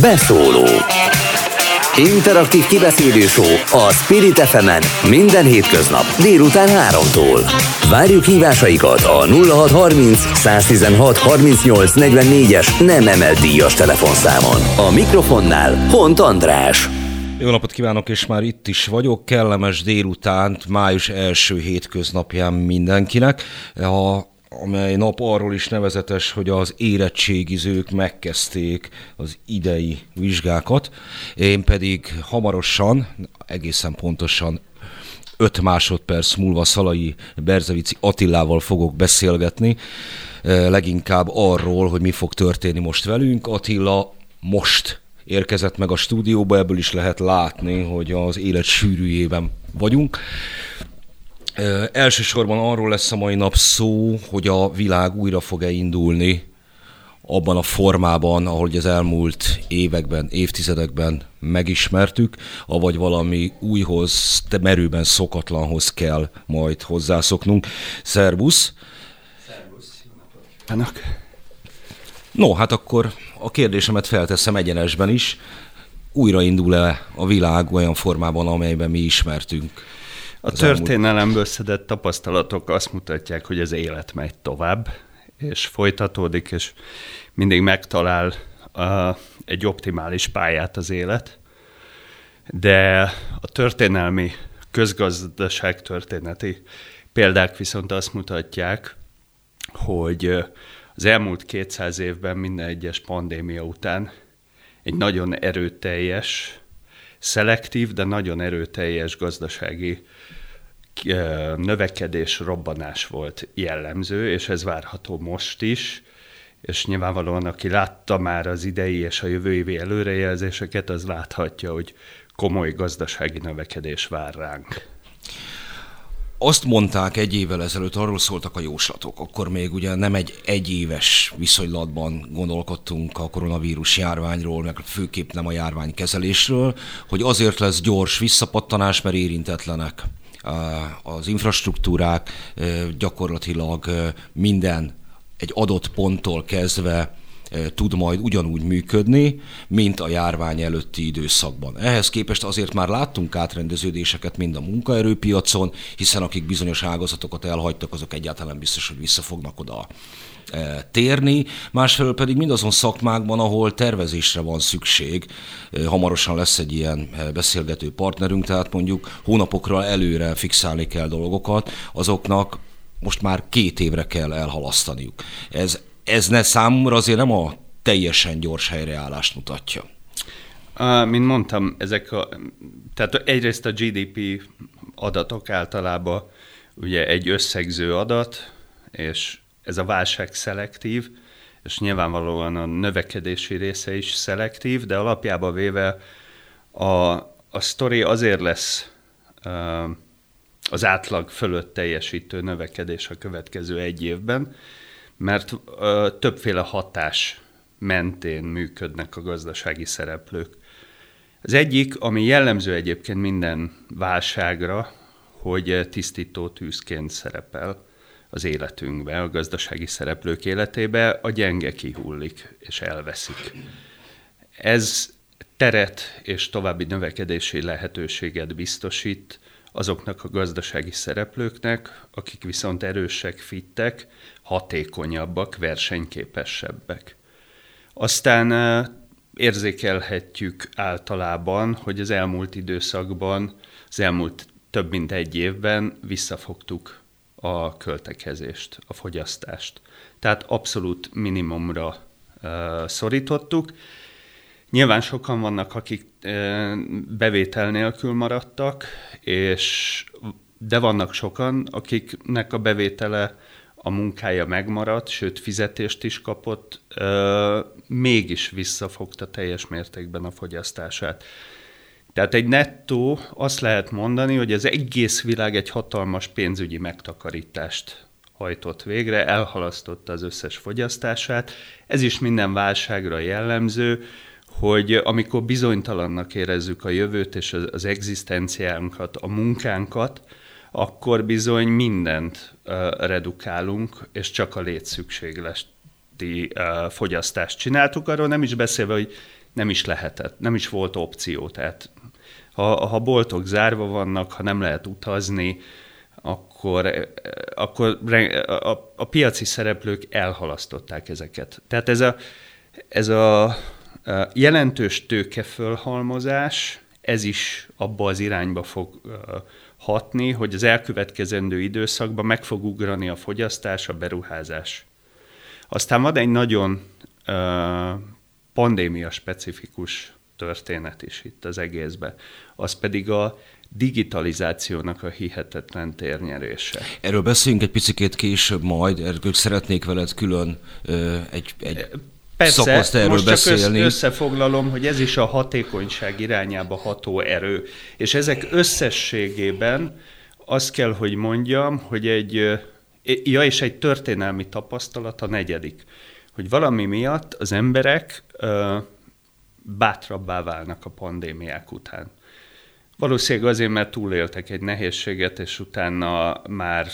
Beszóló Interaktív kibeszélő a Spirit fm minden hétköznap délután 3-tól. Várjuk hívásaikat a 0630 116 38 44-es nem emelt díjas telefonszámon. A mikrofonnál Hont András. Jó napot kívánok, és már itt is vagyok. Kellemes délutánt, május első hétköznapján mindenkinek. A amely nap arról is nevezetes, hogy az érettségizők megkezdték az idei vizsgákat. Én pedig hamarosan, egészen pontosan 5 másodperc múlva Szalai Berzevici Attilával fogok beszélgetni, eh, leginkább arról, hogy mi fog történni most velünk. Attila most érkezett meg a stúdióba, ebből is lehet látni, hogy az élet sűrűjében vagyunk. Elsősorban arról lesz a mai nap szó, hogy a világ újra fog-e indulni abban a formában, ahogy az elmúlt években, évtizedekben megismertük, avagy valami újhoz, de merőben szokatlanhoz kell majd hozzászoknunk. Jó napot! No, hát akkor a kérdésemet felteszem egyenesben is. Újraindul-e a világ olyan formában, amelyben mi ismertünk? A történelemből szedett tapasztalatok azt mutatják, hogy az élet megy tovább, és folytatódik, és mindig megtalál uh, egy optimális pályát az élet. De a történelmi közgazdaság történeti példák viszont azt mutatják, hogy az elmúlt 200 évben minden egyes pandémia után egy nagyon erőteljes, szelektív, de nagyon erőteljes gazdasági növekedés, robbanás volt jellemző, és ez várható most is, és nyilvánvalóan aki látta már az idei és a jövő évi előrejelzéseket, az láthatja, hogy komoly gazdasági növekedés vár ránk. Azt mondták egy évvel ezelőtt, arról szóltak a jóslatok, akkor még ugye nem egy egyéves viszonylatban gondolkodtunk a koronavírus járványról, meg főképp nem a járvány kezelésről, hogy azért lesz gyors visszapattanás, mert érintetlenek az infrastruktúrák gyakorlatilag minden egy adott ponttól kezdve tud majd ugyanúgy működni, mint a járvány előtti időszakban. Ehhez képest azért már láttunk átrendeződéseket mind a munkaerőpiacon, hiszen akik bizonyos ágazatokat elhagytak, azok egyáltalán biztos, hogy vissza fognak oda térni, másfelől pedig mindazon szakmákban, ahol tervezésre van szükség, hamarosan lesz egy ilyen beszélgető partnerünk, tehát mondjuk hónapokra előre fixálni kell dolgokat, azoknak most már két évre kell elhalasztaniuk. Ez, ez ne számomra azért nem a teljesen gyors helyreállást mutatja. Mint mondtam, ezek a, tehát egyrészt a GDP adatok általában ugye egy összegző adat, és ez a válság szelektív, és nyilvánvalóan a növekedési része is szelektív, de alapjába véve a, a sztori azért lesz az átlag fölött teljesítő növekedés a következő egy évben, mert többféle hatás mentén működnek a gazdasági szereplők. Az egyik, ami jellemző egyébként minden válságra, hogy tisztító tűzként szerepel az életünkbe, a gazdasági szereplők életébe, a gyenge kihullik és elveszik. Ez teret és további növekedési lehetőséget biztosít azoknak a gazdasági szereplőknek, akik viszont erősek, fittek, hatékonyabbak, versenyképesebbek. Aztán érzékelhetjük általában, hogy az elmúlt időszakban, az elmúlt több mint egy évben visszafogtuk a költekezést, a fogyasztást. Tehát abszolút minimumra uh, szorítottuk. Nyilván sokan vannak, akik uh, bevétel nélkül maradtak, és de vannak sokan, akiknek a bevétele, a munkája megmaradt, sőt fizetést is kapott, uh, mégis visszafogta teljes mértékben a fogyasztását. Tehát egy nettó azt lehet mondani, hogy az egész világ egy hatalmas pénzügyi megtakarítást hajtott végre, elhalasztotta az összes fogyasztását. Ez is minden válságra jellemző, hogy amikor bizonytalannak érezzük a jövőt és az egzisztenciánkat, a munkánkat, akkor bizony mindent uh, redukálunk, és csak a létszükségleti uh, fogyasztást csináltuk. Arról nem is beszélve, hogy nem is lehetett, nem is volt opció. Tehát ha, ha boltok zárva vannak, ha nem lehet utazni, akkor, akkor a, a piaci szereplők elhalasztották ezeket. Tehát ez a, ez a jelentős tőkefölhalmozás, ez is abba az irányba fog hatni, hogy az elkövetkezendő időszakban meg fog ugrani a fogyasztás, a beruházás. Aztán van egy nagyon pandémia specifikus történet is itt az egészben. Az pedig a digitalizációnak a hihetetlen térnyerése. Erről beszéljünk egy picit később majd, erről szeretnék veled külön ö, egy, egy Persze, szakaszt erről most beszélni. Csak összefoglalom, hogy ez is a hatékonyság irányába ható erő. És ezek összességében azt kell, hogy mondjam, hogy egy, ja, és egy történelmi tapasztalat a negyedik, hogy valami miatt az emberek ö, bátrabbá válnak a pandémiák után. Valószínűleg azért, mert túléltek egy nehézséget, és utána már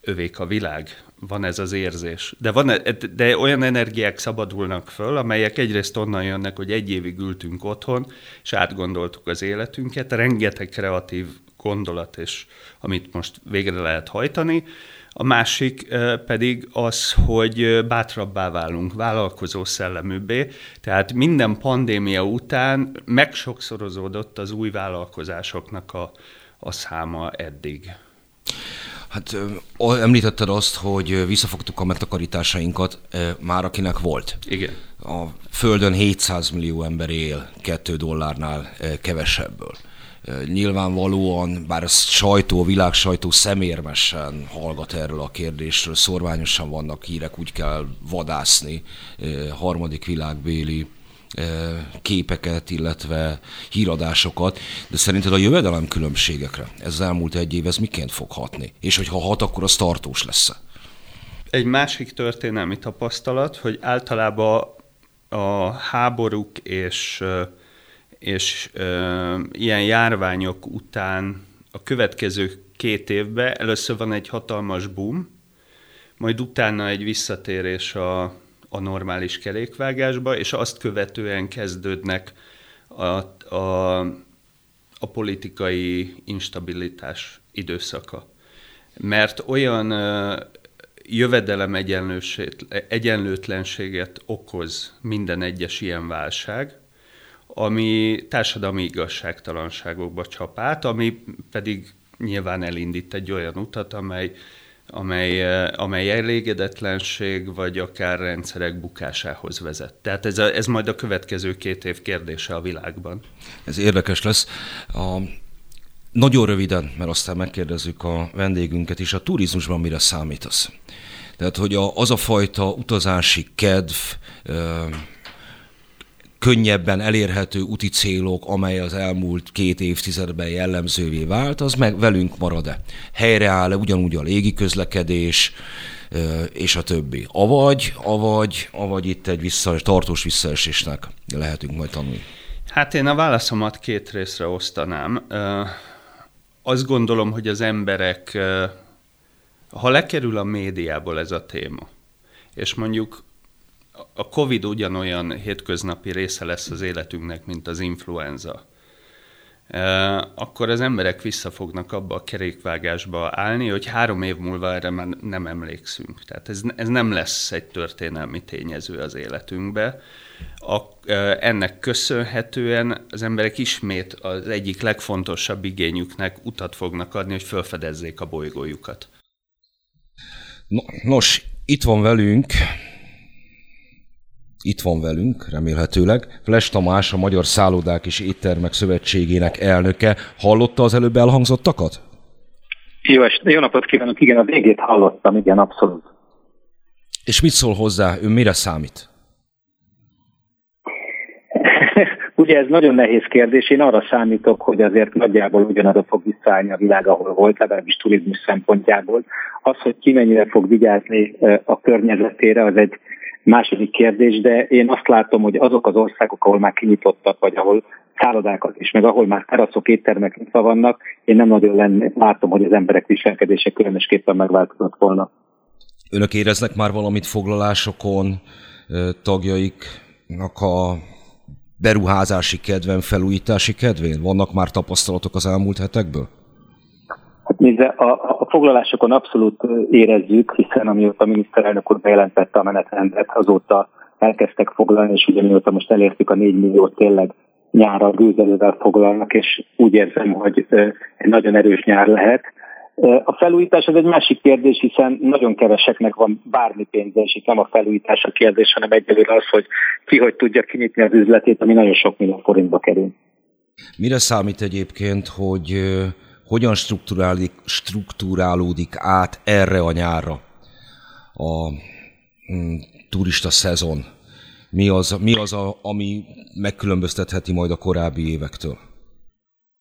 övék a világ. Van ez az érzés. De, van, de olyan energiák szabadulnak föl, amelyek egyrészt onnan jönnek, hogy egy évig ültünk otthon, és átgondoltuk az életünket, rengeteg kreatív gondolat, és amit most végre lehet hajtani, a másik pedig az, hogy bátrabbá válunk, vállalkozó szelleműbbé. Tehát minden pandémia után megsokszorozódott az új vállalkozásoknak a, a száma eddig. Hát említetted azt, hogy visszafogtuk a megtakarításainkat, már akinek volt. Igen. A Földön 700 millió ember él 2 dollárnál kevesebből nyilvánvalóan, bár a sajtó, a világ sajtó szemérmesen hallgat erről a kérdésről, szorványosan vannak hírek, úgy kell vadászni harmadik világbéli képeket, illetve híradásokat, de szerinted a jövedelem különbségekre ez az elmúlt egy év, ez miként fog hatni? És hogyha hat, akkor az tartós lesz Egy másik történelmi tapasztalat, hogy általában a háborúk és és ö, ilyen járványok után a következő két évben először van egy hatalmas boom, majd utána egy visszatérés a, a normális kerékvágásba, és azt követően kezdődnek a, a, a politikai instabilitás időszaka. Mert olyan ö, jövedelem egyenlőtlenséget okoz minden egyes ilyen válság, ami társadalmi igazságtalanságokba csap át, ami pedig nyilván elindít egy olyan utat, amely, amely, amely elégedetlenség, vagy akár rendszerek bukásához vezet. Tehát ez, a, ez majd a következő két év kérdése a világban. Ez érdekes lesz. A, nagyon röviden, mert aztán megkérdezzük a vendégünket is, a turizmusban mire számítasz? Tehát, hogy a, az a fajta utazási kedv, könnyebben elérhető úti célok, amely az elmúlt két évtizedben jellemzővé vált, az meg velünk marad-e? Helyreáll-e ugyanúgy a légiközlekedés, és a többi. Avagy, avagy, avagy itt egy vissza, tartós visszaesésnek lehetünk majd tanulni. Hát én a válaszomat két részre osztanám. Azt gondolom, hogy az emberek, ha lekerül a médiából ez a téma, és mondjuk a COVID ugyanolyan hétköznapi része lesz az életünknek, mint az influenza, akkor az emberek vissza fognak abba a kerékvágásba állni, hogy három év múlva erre már nem emlékszünk. Tehát ez, ez nem lesz egy történelmi tényező az életünkbe. A, ennek köszönhetően az emberek ismét az egyik legfontosabb igényüknek utat fognak adni, hogy felfedezzék a bolygójukat. Nos, itt van velünk itt van velünk, remélhetőleg. Fles Tamás, a Magyar Szállodák és Éttermek Szövetségének elnöke. Hallotta az előbb elhangzottakat? Jó, est, jó napot kívánok, igen, a végét hallottam, igen, abszolút. És mit szól hozzá, ő mire számít? Ugye ez nagyon nehéz kérdés, én arra számítok, hogy azért nagyjából ugyanaz fog visszaállni a világ, ahol volt, legalábbis turizmus szempontjából. Az, hogy ki mennyire fog vigyázni a környezetére, az egy második kérdés, de én azt látom, hogy azok az országok, ahol már kinyitottak, vagy ahol szállodákat is, meg ahol már teraszok, éttermek nyitva vannak, én nem nagyon lenne, látom, hogy az emberek viselkedése különösképpen megváltozott volna. Önök éreznek már valamit foglalásokon, tagjaiknak a beruházási kedven, felújítási kedvén? Vannak már tapasztalatok az elmúlt hetekből? Nézze, a, a foglalásokon abszolút érezzük, hiszen amióta a miniszterelnök úr bejelentette a menetrendet, azóta elkezdtek foglalni, és ugye mióta most elértük a 4 milliót, tényleg nyára gőzelővel foglalnak, és úgy érzem, hogy egy nagyon erős nyár lehet. A felújítás az egy másik kérdés, hiszen nagyon keveseknek van bármi pénze, és itt nem a felújítás a kérdés, hanem egyelőre az, hogy ki hogy tudja kinyitni az üzletét, ami nagyon sok millió forintba kerül. Mire számít egyébként, hogy hogyan strukturálódik át erre a nyárra a mm, turista szezon? Mi az, mi az a, ami megkülönböztetheti majd a korábbi évektől?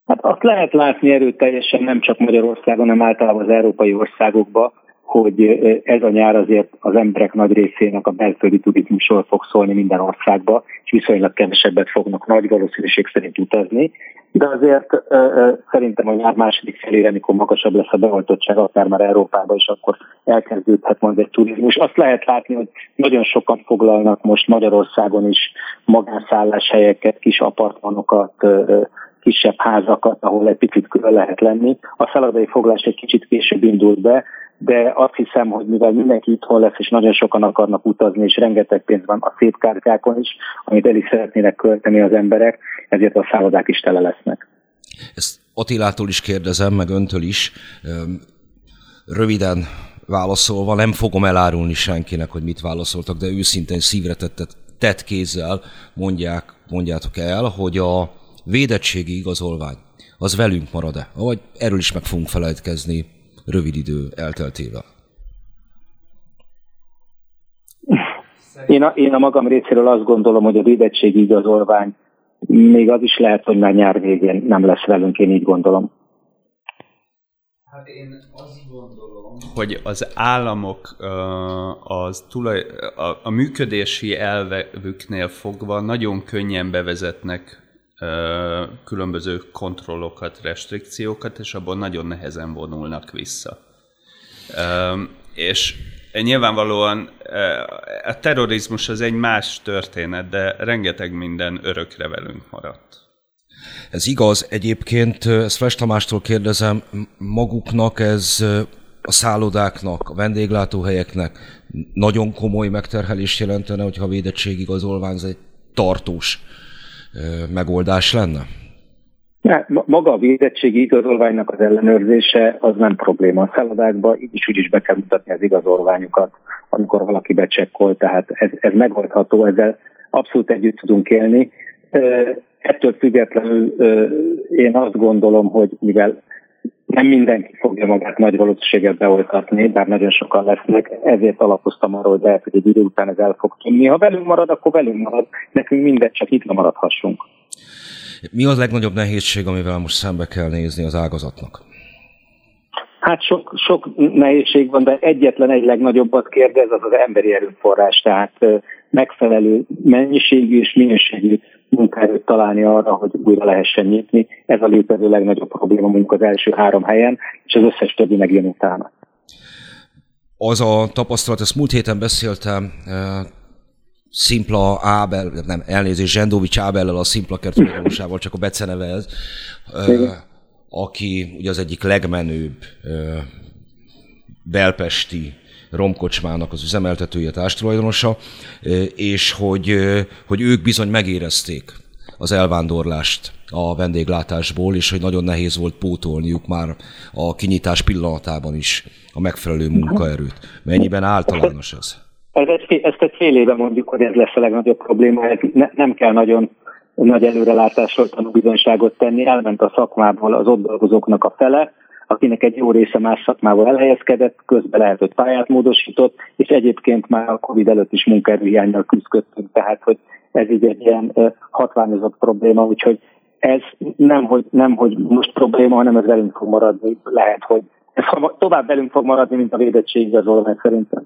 Hát azt lehet látni erőteljesen nem csak Magyarországon, hanem általában az európai országokban, hogy ez a nyár azért az emberek nagy részének a belföldi turizmusról fog szólni minden országba, és viszonylag kevesebbet fognak nagy valószínűség szerint utazni. De azért szerintem a nyár második felére, amikor magasabb lesz a beoltottság, akár már Európában is, akkor elkezdődhet majd egy turizmus. Azt lehet látni, hogy nagyon sokan foglalnak most Magyarországon is magánszálláshelyeket, kis apartmanokat, kisebb házakat, ahol egy picit külön lehet lenni. A szaladai foglás egy kicsit később indult be, de azt hiszem, hogy mivel mindenki itthon lesz, és nagyon sokan akarnak utazni, és rengeteg pénz van a szép kártyákon is, amit el is szeretnének költeni az emberek, ezért a szállodák is tele lesznek. Ezt Attilától is kérdezem, meg öntől is. Röviden válaszolva, nem fogom elárulni senkinek, hogy mit válaszoltak, de őszintén szívre tettet, tett kézzel mondják, mondjátok el, hogy a védettségi igazolvány az velünk marad-e? Vagy erről is meg fogunk felejtkezni rövid idő elteltével? Én a, én a magam részéről azt gondolom, hogy a védettségi igazolvány még az is lehet, hogy már nyár végén nem lesz velünk, én így gondolom. Hát én azt gondolom, hogy az államok az tulaj, a, a működési elvüknél fogva nagyon könnyen bevezetnek különböző kontrollokat, restrikciókat, és abból nagyon nehezen vonulnak vissza. És nyilvánvalóan a terrorizmus az egy más történet, de rengeteg minden örökre velünk maradt. Ez igaz. Egyébként, ezt Fres Tamástól kérdezem, maguknak ez a szállodáknak, a vendéglátóhelyeknek nagyon komoly megterhelést jelentene, hogyha a védettségigazolvány egy tartós megoldás lenne? Ne, maga a védettségi igazolványnak az ellenőrzése az nem probléma. A szállodákban így is úgy is be kell mutatni az igazolványukat, amikor valaki becsekkol, tehát ez, ez megoldható, ezzel abszolút együtt tudunk élni. Ettől függetlenül én azt gondolom, hogy mivel nem mindenki fogja magát nagy valószínűséggel beoltatni, bár nagyon sokan lesznek, ezért alapoztam arra, hogy lehet, hogy egy idő után ez el fog tűnni. Ha velünk marad, akkor velünk marad, nekünk mindegy, csak itt maradhassunk. Mi a legnagyobb nehézség, amivel most szembe kell nézni az ágazatnak? Hát sok, sok nehézség van, de egyetlen egy legnagyobbat kérdez, az az emberi erőforrás, tehát megfelelő mennyiségű és minőségű munkaerőt találni arra, hogy újra lehessen nyitni. Ez a létező legnagyobb probléma mondjuk az első három helyen, és az összes többi megjön utána. Az a tapasztalat, ezt múlt héten beszéltem, Szimpla Ábel, nem, elnézést, Zsendovics Ábellel a Szimpla kertulajdonosával, csak a beceneve ez, aki ugye az egyik legmenőbb belpesti romkocsmának az üzemeltetője, társtulajdonosa, és hogy, hogy ők bizony megérezték az elvándorlást a vendéglátásból, és hogy nagyon nehéz volt pótolniuk már a kinyitás pillanatában is a megfelelő munkaerőt. Mennyiben általános ez? Ez egy, ezt egy fél éve mondjuk, hogy ez lesz a legnagyobb probléma, ne, nem kell nagyon nagy előrelátásról tanúbizonyságot tenni, elment a szakmából az ott dolgozóknak a fele, akinek egy jó része más szakmából elhelyezkedett, közben lehet, hogy pályát módosított, és egyébként már a Covid előtt is munkaerőhiánynal küzdöttünk, tehát hogy ez így egy ilyen hatványozott probléma, úgyhogy ez nem hogy, nem, hogy most probléma, hanem ez velünk fog maradni. Lehet, hogy ez tovább velünk fog maradni, mint a védettség igazolvány szerintem.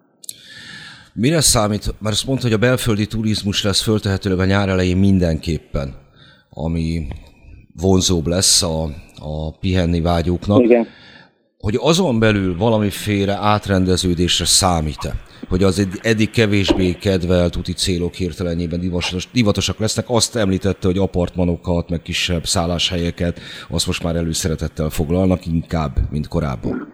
Mire számít? Mert azt mondta, hogy a belföldi turizmus lesz föltehetőleg a nyár elején mindenképpen, ami vonzóbb lesz a, a pihenni vágyóknak. Igen. hogy azon belül valamiféle átrendeződésre számít-e? Hogy az eddig kevésbé kedvelt úti célok hirtelenjében divatos, divatosak lesznek. Azt említette, hogy apartmanokat, meg kisebb szálláshelyeket, azt most már előszeretettel foglalnak inkább, mint korábban.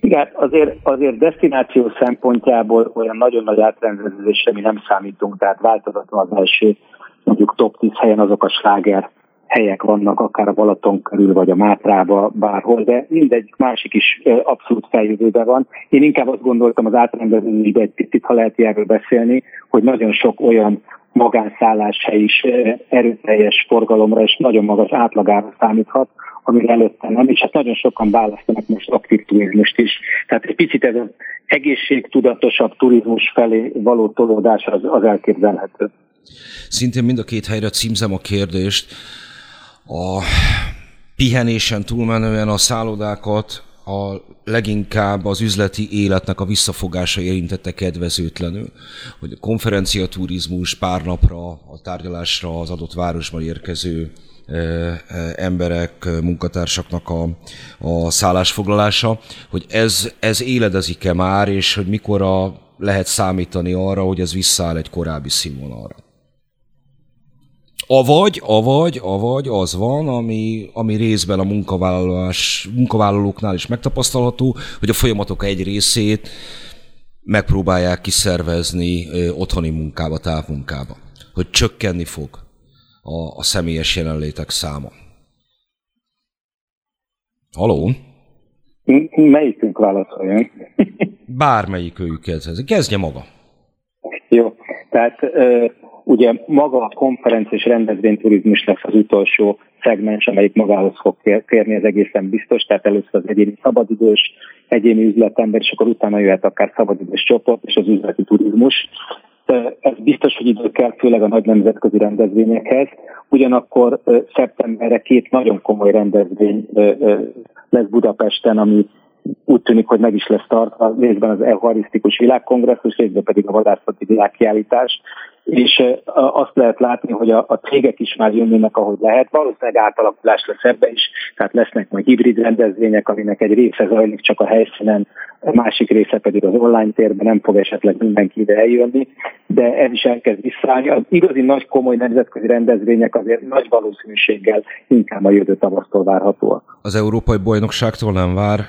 Igen, azért, azért destináció szempontjából olyan nagyon nagy átrendezésre mi nem számítunk, tehát változatlan az első mondjuk top 10 helyen azok a sláger helyek vannak, akár a Balaton körül, vagy a Mátrába, bárhol, de mindegy másik is abszolút feljövőben van. Én inkább azt gondoltam az átrendezésben egy picit, ha lehet erről beszélni, hogy nagyon sok olyan magánszálláshely is erőteljes forgalomra és nagyon magas átlagára számíthat, amire előtte nem, és hát nagyon sokan választanak most aktív turizmust is. Tehát egy picit ez az egészségtudatosabb turizmus felé való tolódás az, az elképzelhető. Szintén mind a két helyre címzem a kérdést. A pihenésen túlmenően a szállodákat a leginkább az üzleti életnek a visszafogása érintette kedvezőtlenül, hogy a konferenciaturizmus pár napra a tárgyalásra az adott városban érkező emberek, munkatársaknak a, a szállásfoglalása, hogy ez, ez éledezik-e már, és hogy mikor lehet számítani arra, hogy ez visszaáll egy korábbi színvonalra. Avagy, avagy, avagy az van, ami, ami részben a munkavállalás, munkavállalóknál is megtapasztalható, hogy a folyamatok egy részét megpróbálják kiszervezni otthoni munkába, távmunkába. Hogy csökkenni fog a, a személyes jelenlétek száma. Haló? Melyikünk válaszoljon? Bármelyik őjüket. Kezdje maga. Jó, tehát ugye maga a konferenciás rendezvényturizmus lesz az utolsó szegmens, amelyik magához fog kérni, az egészen biztos, tehát először az egyéni szabadidős, egyéni üzletember, és akkor utána jöhet akár szabadidős csoport és az üzleti turizmus. Ez biztos, hogy idő kell, főleg a nagy nemzetközi rendezvényekhez. Ugyanakkor szeptemberre két nagyon komoly rendezvény lesz Budapesten, ami úgy tűnik, hogy meg is lesz tartva, részben az Eucharisztikus Világkongresszus, részben pedig a vadászati világkiállítás, és azt lehet látni, hogy a, a cégek is már jönnének, ahogy lehet. Valószínűleg átalakulás lesz ebbe is, tehát lesznek majd hibrid rendezvények, aminek egy része zajlik csak a helyszínen, a másik része pedig az online térben, nem fog esetleg mindenki ide eljönni, de ez is elkezd visszaállni. Az igazi nagy komoly nemzetközi rendezvények azért nagy valószínűséggel inkább a jövő tavasztól várhatóak. Az Európai Bajnokságtól nem vár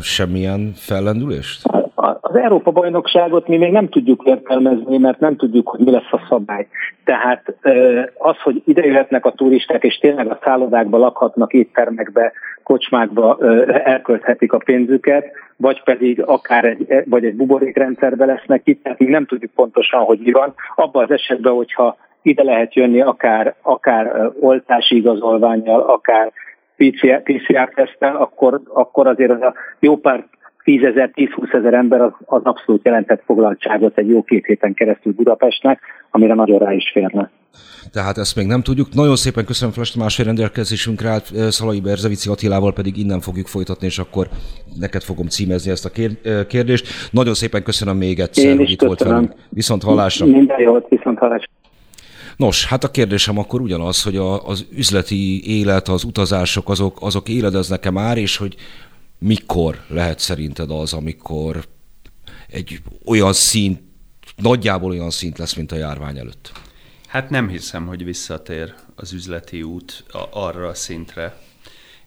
semmilyen fellendülést? Az Európa-bajnokságot mi még nem tudjuk értelmezni, mert nem tudjuk, hogy mi lesz a szabály. Tehát az, hogy ide jöhetnek a turisták, és tényleg a szállodákba lakhatnak, éttermekbe, kocsmákba elkölthetik a pénzüket, vagy pedig akár egy, vagy egy buborékrendszerbe lesznek itt, tehát mi nem tudjuk pontosan, hogy mi van. Abban az esetben, hogyha ide lehet jönni akár, akár oltási igazolványjal, akár PCR, PCR tesztel, akkor, akkor azért az a jó pár tízezer, 10-20 ezer ember az, az abszolút jelentett foglaltságot egy jó két héten keresztül Budapestnek, amire nagyon rá is férne. Tehát ezt még nem tudjuk. Nagyon szépen köszönöm Flash hogy rendelkezésünkre állt Szalai Berzevici Attilával, pedig innen fogjuk folytatni, és akkor neked fogom címezni ezt a kérdést. Nagyon szépen köszönöm még egyszer, Én hogy itt köszönöm. volt velünk. Viszont hallásra. Minden jót, viszont hallásra. Nos, hát a kérdésem akkor ugyanaz, hogy a, az üzleti élet, az utazások, azok, azok éledeznek-e már, és hogy mikor lehet szerinted az, amikor egy olyan szint, nagyjából olyan szint lesz, mint a járvány előtt? Hát nem hiszem, hogy visszatér az üzleti út arra a szintre.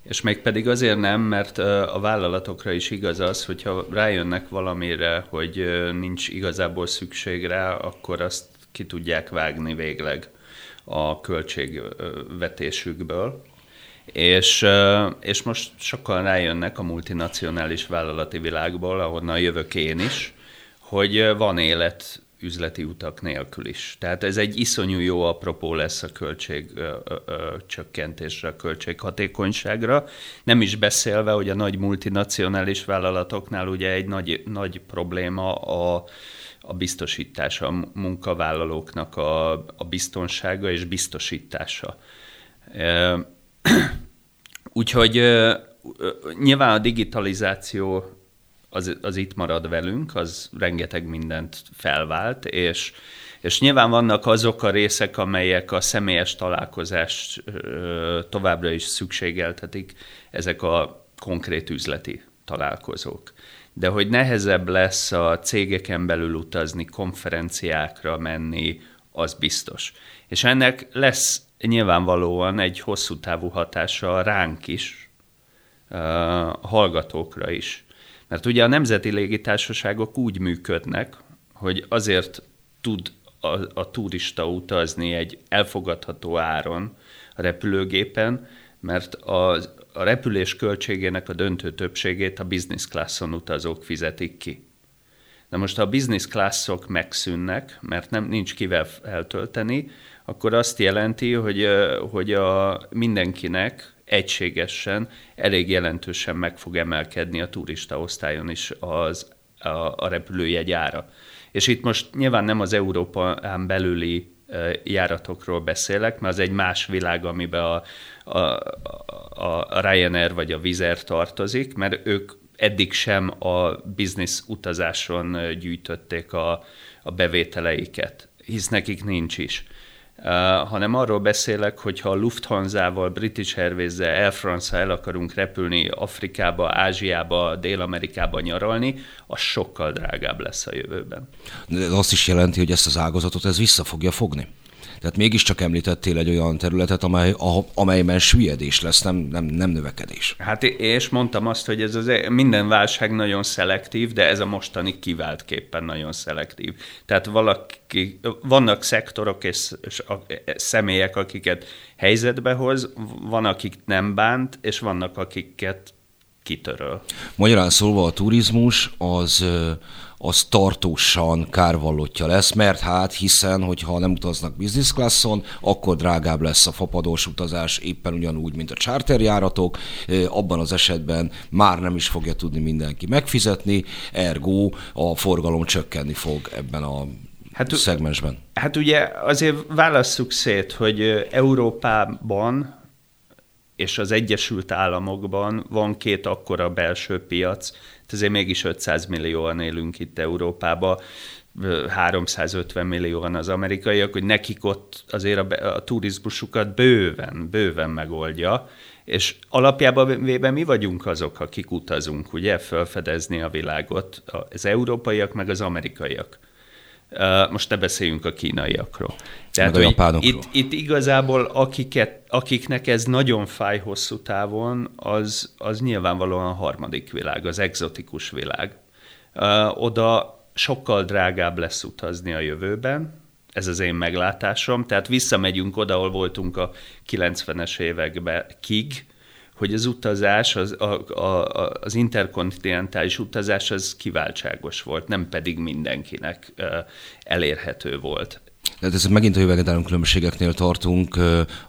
És még pedig azért nem, mert a vállalatokra is igaz az, hogyha rájönnek valamire, hogy nincs igazából szükség rá, akkor azt ki tudják vágni végleg a költségvetésükből. És, és most sokan rájönnek a multinacionális vállalati világból, ahonnan jövök én is, hogy van élet üzleti utak nélkül is. Tehát ez egy iszonyú jó apropó lesz a költség csökkentésre, a költséghatékonyságra. Nem is beszélve, hogy a nagy multinacionális vállalatoknál ugye egy nagy, nagy probléma a, a biztosítása, a munkavállalóknak a, a biztonsága és biztosítása. Úgyhogy nyilván a digitalizáció az, az itt marad velünk, az rengeteg mindent felvált, és, és nyilván vannak azok a részek, amelyek a személyes találkozást továbbra is szükségeltetik, ezek a konkrét üzleti találkozók. De hogy nehezebb lesz a cégeken belül utazni, konferenciákra menni, az biztos. És ennek lesz nyilvánvalóan egy hosszú távú hatása ránk is, a hallgatókra is. Mert ugye a nemzeti légitársaságok úgy működnek, hogy azért tud a, a turista utazni egy elfogadható áron a repülőgépen, mert a, a repülés költségének a döntő többségét a business classon utazók fizetik ki. Na most ha a business classok megszűnnek, mert nem nincs kivel eltölteni, akkor azt jelenti, hogy, hogy a mindenkinek egységesen elég jelentősen meg fog emelkedni a turista osztályon is az, a, a repülőjegy ára. És itt most nyilván nem az Európán belüli járatokról beszélek, mert az egy más világ, amiben a, a, a Ryanair vagy a Vizer tartozik, mert ők eddig sem a business utazáson gyűjtötték a, a bevételeiket, hisz nekik nincs is. Hanem arról beszélek, hogy ha a Lufthansa-val, British airways Air france el akarunk repülni Afrikába, Ázsiába, Dél-Amerikába nyaralni, az sokkal drágább lesz a jövőben. De azt is jelenti, hogy ezt az ágazatot ez vissza fogja fogni? Tehát mégiscsak említettél egy olyan területet, amely, a, amelyben süllyedés lesz, nem, nem, nem növekedés. Hát és mondtam azt, hogy ez az, minden válság nagyon szelektív, de ez a mostani kiváltképpen nagyon szelektív. Tehát valaki, vannak szektorok és, és a, személyek, akiket helyzetbe hoz, van, akik nem bánt, és vannak, akiket kitöröl. Magyarán szólva a turizmus az az tartósan kárvallottja lesz, mert hát hiszen, hogyha nem utaznak business classon, akkor drágább lesz a fapadós utazás éppen ugyanúgy, mint a charterjáratok, abban az esetben már nem is fogja tudni mindenki megfizetni, ergo a forgalom csökkenni fog ebben a hát, szegmensben. Hát ugye azért válasszuk szét, hogy Európában és az Egyesült Államokban van két akkora belső piac, ezért mégis 500 millióan élünk itt Európában, 350 millióan az amerikaiak, hogy nekik ott azért a, a turizmusukat bőven, bőven megoldja, és alapjában véve mi vagyunk azok, akik utazunk, ugye, felfedezni a világot, az európaiak meg az amerikaiak. Most ne beszéljünk a kínaiakról. Tehát, a japánokról. Itt, itt igazából akiket, akiknek ez nagyon fáj hosszú távon, az, az nyilvánvalóan a harmadik világ, az exotikus világ. Oda sokkal drágább lesz utazni a jövőben, ez az én meglátásom, tehát visszamegyünk oda, ahol voltunk a 90-es években kig, hogy az utazás, az, a, a, az interkontinentális utazás az kiváltságos volt, nem pedig mindenkinek elérhető volt. Tehát ez megint a jövegedelem különbségeknél tartunk.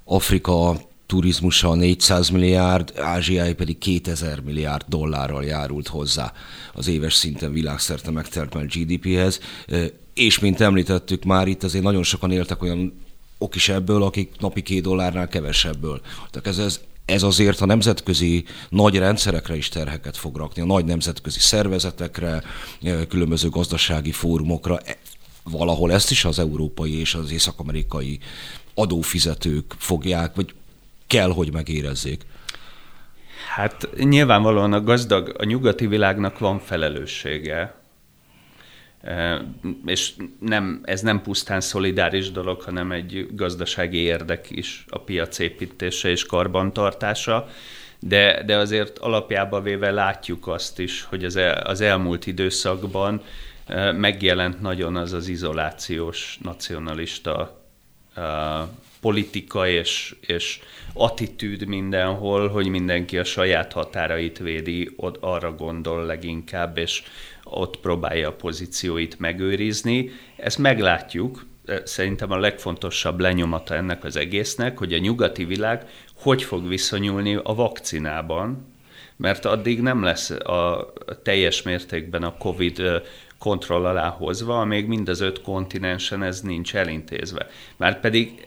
Afrika turizmusa 400 milliárd, Ázsiai pedig 2000 milliárd dollárral járult hozzá az éves szinten világszerte megtermelt GDP-hez. És mint említettük már, itt azért nagyon sokan éltek olyan ok is ebből, akik napi két dollárnál kevesebből. Tehát ez, ez, ez azért a nemzetközi nagy rendszerekre is terheket fog rakni, a nagy nemzetközi szervezetekre, különböző gazdasági fórumokra valahol ezt is az európai és az észak-amerikai adófizetők fogják, vagy kell, hogy megérezzék. Hát nyilvánvalóan a gazdag, a nyugati világnak van felelőssége, e, és nem, ez nem pusztán szolidáris dolog, hanem egy gazdasági érdek is a piac építése és karbantartása, de, de azért alapjába véve látjuk azt is, hogy az, el, az elmúlt időszakban megjelent nagyon az az izolációs, nacionalista politika és, és attitűd mindenhol, hogy mindenki a saját határait védi, ott arra gondol leginkább, és ott próbálja a pozícióit megőrizni. Ezt meglátjuk, szerintem a legfontosabb lenyomata ennek az egésznek, hogy a nyugati világ hogy fog viszonyulni a vakcinában, mert addig nem lesz a teljes mértékben a COVID kontroll alá hozva, még mind az öt kontinensen ez nincs elintézve. Már pedig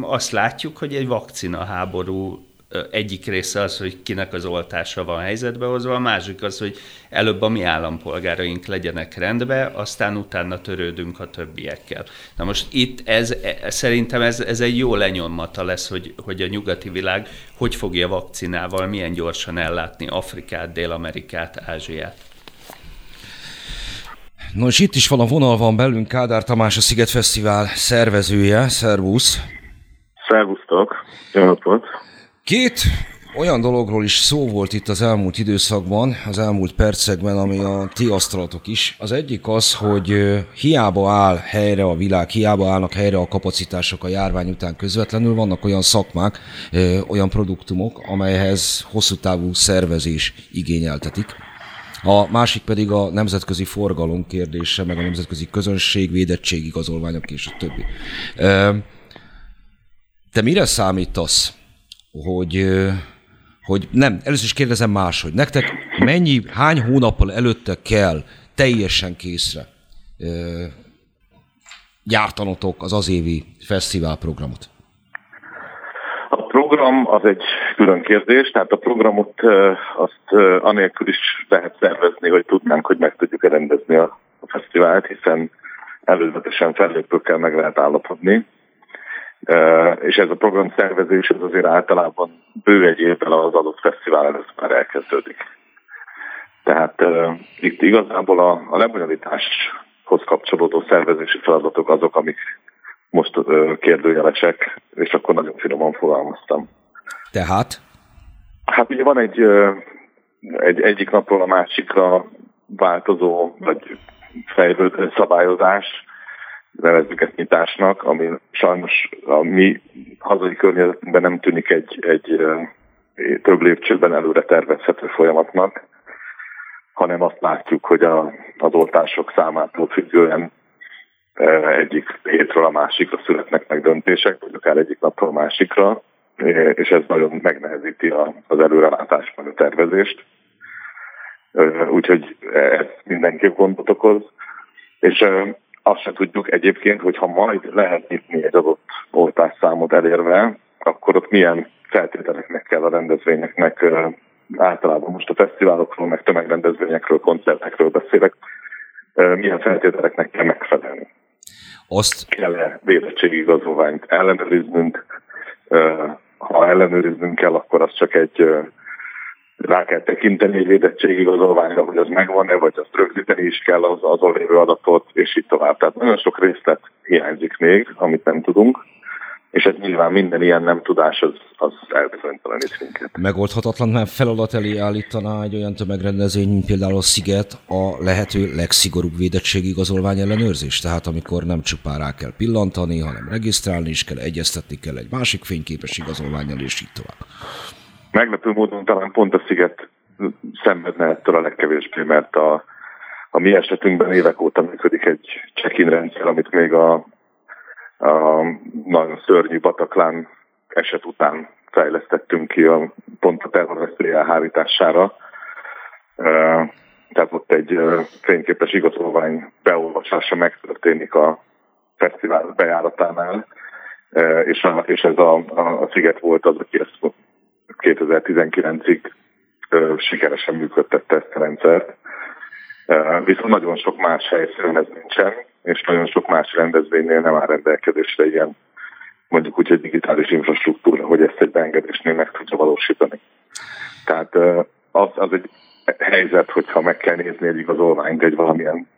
azt látjuk, hogy egy vakcina háború egyik része az, hogy kinek az oltása van helyzetbe hozva, a másik az, hogy előbb a mi állampolgáraink legyenek rendbe, aztán utána törődünk a többiekkel. Na most itt ez, e, szerintem ez, ez egy jó lenyomata lesz, hogy, hogy a nyugati világ hogy fogja vakcinával milyen gyorsan ellátni Afrikát, Dél-Amerikát, Ázsiát. Nos, itt is van a vonal van belünk Kádár Tamás, a Sziget Fesztivál szervezője. Szervusz! Szervusztok! Jó napot! Két olyan dologról is szó volt itt az elmúlt időszakban, az elmúlt percekben, ami a ti asztalatok is. Az egyik az, hogy hiába áll helyre a világ, hiába állnak helyre a kapacitások a járvány után közvetlenül, vannak olyan szakmák, olyan produktumok, amelyhez hosszú távú szervezés igényeltetik. A másik pedig a nemzetközi forgalom kérdése, meg a nemzetközi közönség, védettség, igazolványok és a többi. Te mire számítasz, hogy, hogy nem, először is kérdezem máshogy. Nektek mennyi, hány hónappal előtte kell teljesen készre gyártanotok az az évi fesztiválprogramot? program az egy külön kérdés, tehát a programot azt anélkül is lehet szervezni, hogy tudnánk, hogy meg tudjuk rendezni a fesztivált, hiszen előzetesen fellépőkkel meg lehet állapodni. És ez a program szervezés az azért általában bő egy évvel az adott fesztivál előtt már elkezdődik. Tehát uh, itt igazából a, a lebonyolításhoz kapcsolódó szervezési feladatok azok, amik most uh, kérdőjelesek, és akkor nagyon finoman fogalmaztam. Tehát? Hát ugye van egy, egy egyik napról a másikra változó, vagy fejlődő szabályozás, nevezzük ezt nyitásnak, ami sajnos a mi hazai környezetünkben nem tűnik egy, egy több lépcsőben előre tervezhető folyamatnak, hanem azt látjuk, hogy a, az oltások számától függően egyik hétről a másikra születnek meg döntések, vagy akár egyik napról a másikra, és ez nagyon megnehezíti az előrelátás meg a tervezést. Úgyhogy ez mindenképp gondot okoz. És azt sem tudjuk egyébként, hogy ha majd lehet nyitni egy adott oltásszámot elérve, akkor ott milyen feltételeknek kell a rendezvényeknek általában most a fesztiválokról, meg tömegrendezvényekről, koncertekről beszélek, milyen feltételeknek kell megfelelni. Azt kell-e védettségigazolványt ellenőriznünk, ha ellenőriznünk kell, akkor az csak egy rá kell tekinteni egy védettségigazolványra, hogy az megvan-e, vagy azt rögzíteni is kell az azon lévő adatot, és így tovább. Tehát nagyon sok részlet hiányzik még, amit nem tudunk és ez nyilván minden ilyen nem tudás az, az elbizonytalanít minket. Megoldhatatlan, mert feladat elé állítaná egy olyan tömegrendezvény, mint például a Sziget, a lehető legszigorúbb védettségigazolvány ellenőrzés. Tehát amikor nem csupán rá kell pillantani, hanem regisztrálni is kell, egyeztetni kell egy másik fényképes igazolványjal, és így tovább. Meglepő módon talán pont a Sziget szenvedne ettől a legkevésbé, mert a, a mi esetünkben évek óta működik egy check-in rendszer, amit még a a nagyon szörnyű Bataklán eset után fejlesztettünk ki a, pont a terrorveszély elhárítására. Tehát ott egy fényképes igazolvány beolvasása megtörténik a fesztivál bejáratánál, és, a, és ez a, a, a Sziget volt az, aki ezt 2019-ig sikeresen működtette ezt a rendszert. Viszont nagyon sok más helyszínen ez nincsen, és nagyon sok más rendezvénynél nem áll rendelkezésre ilyen mondjuk úgy egy digitális infrastruktúra, hogy ezt egy beengedésnél meg tudja valósítani. Tehát az, az egy helyzet, hogyha meg kell nézni egy igazolványt egy valamilyen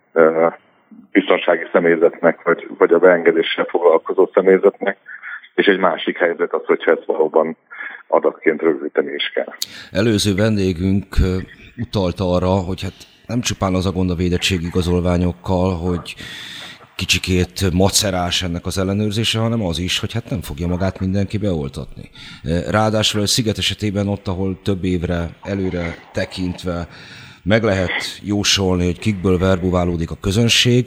biztonsági személyzetnek, vagy, vagy a beengedéssel foglalkozó személyzetnek, és egy másik helyzet az, hogyha ezt valóban adatként rögzíteni is kell. Előző vendégünk utalta arra, hogy hát nem csupán az a gond a védettségigazolványokkal, hogy kicsikét macerás ennek az ellenőrzése, hanem az is, hogy hát nem fogja magát mindenki beoltatni. Ráadásul a sziget esetében ott, ahol több évre előre tekintve meg lehet jósolni, hogy kikből verbuválódik a közönség,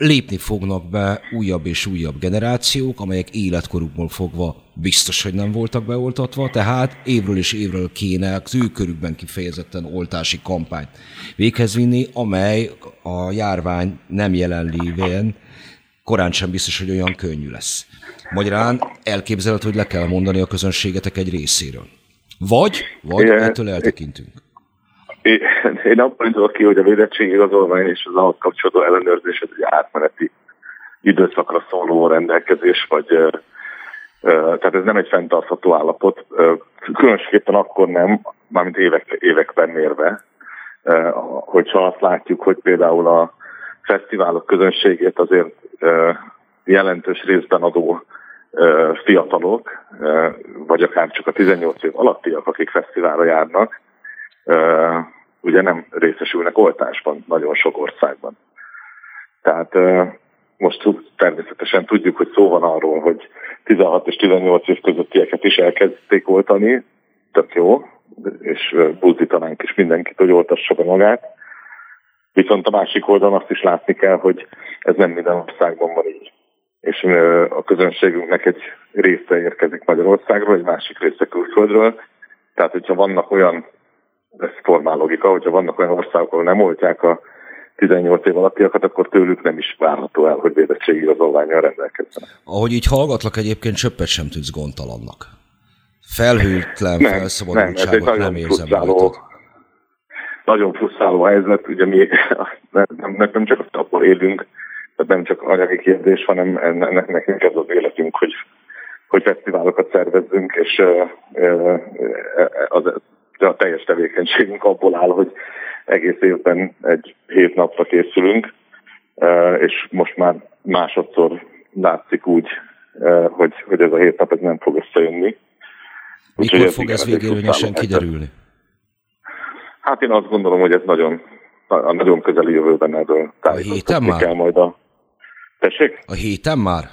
lépni fognak be újabb és újabb generációk, amelyek életkorukból fogva biztos, hogy nem voltak beoltatva, tehát évről és évről kéne az ő körükben kifejezetten oltási kampányt véghez vinni, amely a járvány nem jelenlévén korán sem biztos, hogy olyan könnyű lesz. Magyarán elképzelhető, hogy le kell mondani a közönségetek egy részéről. Vagy, vagy ettől eltekintünk. Én, abban indulok ki, hogy a védettségigazolvány és az ahhoz kapcsolódó ellenőrzés ez egy átmeneti időszakra szóló rendelkezés, vagy tehát ez nem egy fenntartható állapot. Különösképpen akkor nem, mármint évek, években mérve, hogyha azt látjuk, hogy például a fesztiválok közönségét azért jelentős részben adó fiatalok, vagy akár csak a 18 év alattiak, akik fesztiválra járnak, ugye nem részesülnek oltásban nagyon sok országban. Tehát most természetesen tudjuk, hogy szó van arról, hogy 16 és 18 év közöttieket is elkezdték oltani, tök jó, és buzdítanánk is mindenkit, hogy oltassa be magát. Viszont a másik oldalon azt is látni kell, hogy ez nem minden országban van így. És a közönségünknek egy része érkezik Magyarországról, egy másik része külföldről. Tehát, hogyha vannak olyan, ez formál logika, hogyha vannak olyan országok, ahol nem oltják a 18 év alattiakat, akkor tőlük nem is várható el, hogy védettségi igazolványjal rendelkezzenek. Ahogy így hallgatlak, egyébként csöppet sem tűz gondtalannak. Felhőtlen, nem, felszabadultságot nem, nem érzem frusztráló, Nagyon frusztráló helyzet, ugye mi nem, nem, nem csak abból élünk, tehát nem csak anyagi kérdés, hanem ennek, nekünk ez az életünk, hogy, hogy fesztiválokat szervezzünk, és az, a teljes tevékenységünk abból áll, hogy egész évben egy hét napra készülünk, és most már másodszor látszik úgy, hogy, hogy ez a hét nap ez nem fog összejönni. Mikor ez fog ez végérvényesen kiderülni? Hát én azt gondolom, hogy ez nagyon, a nagyon közeli jövőben erről már? Kell majd a... Tessék? A héten már?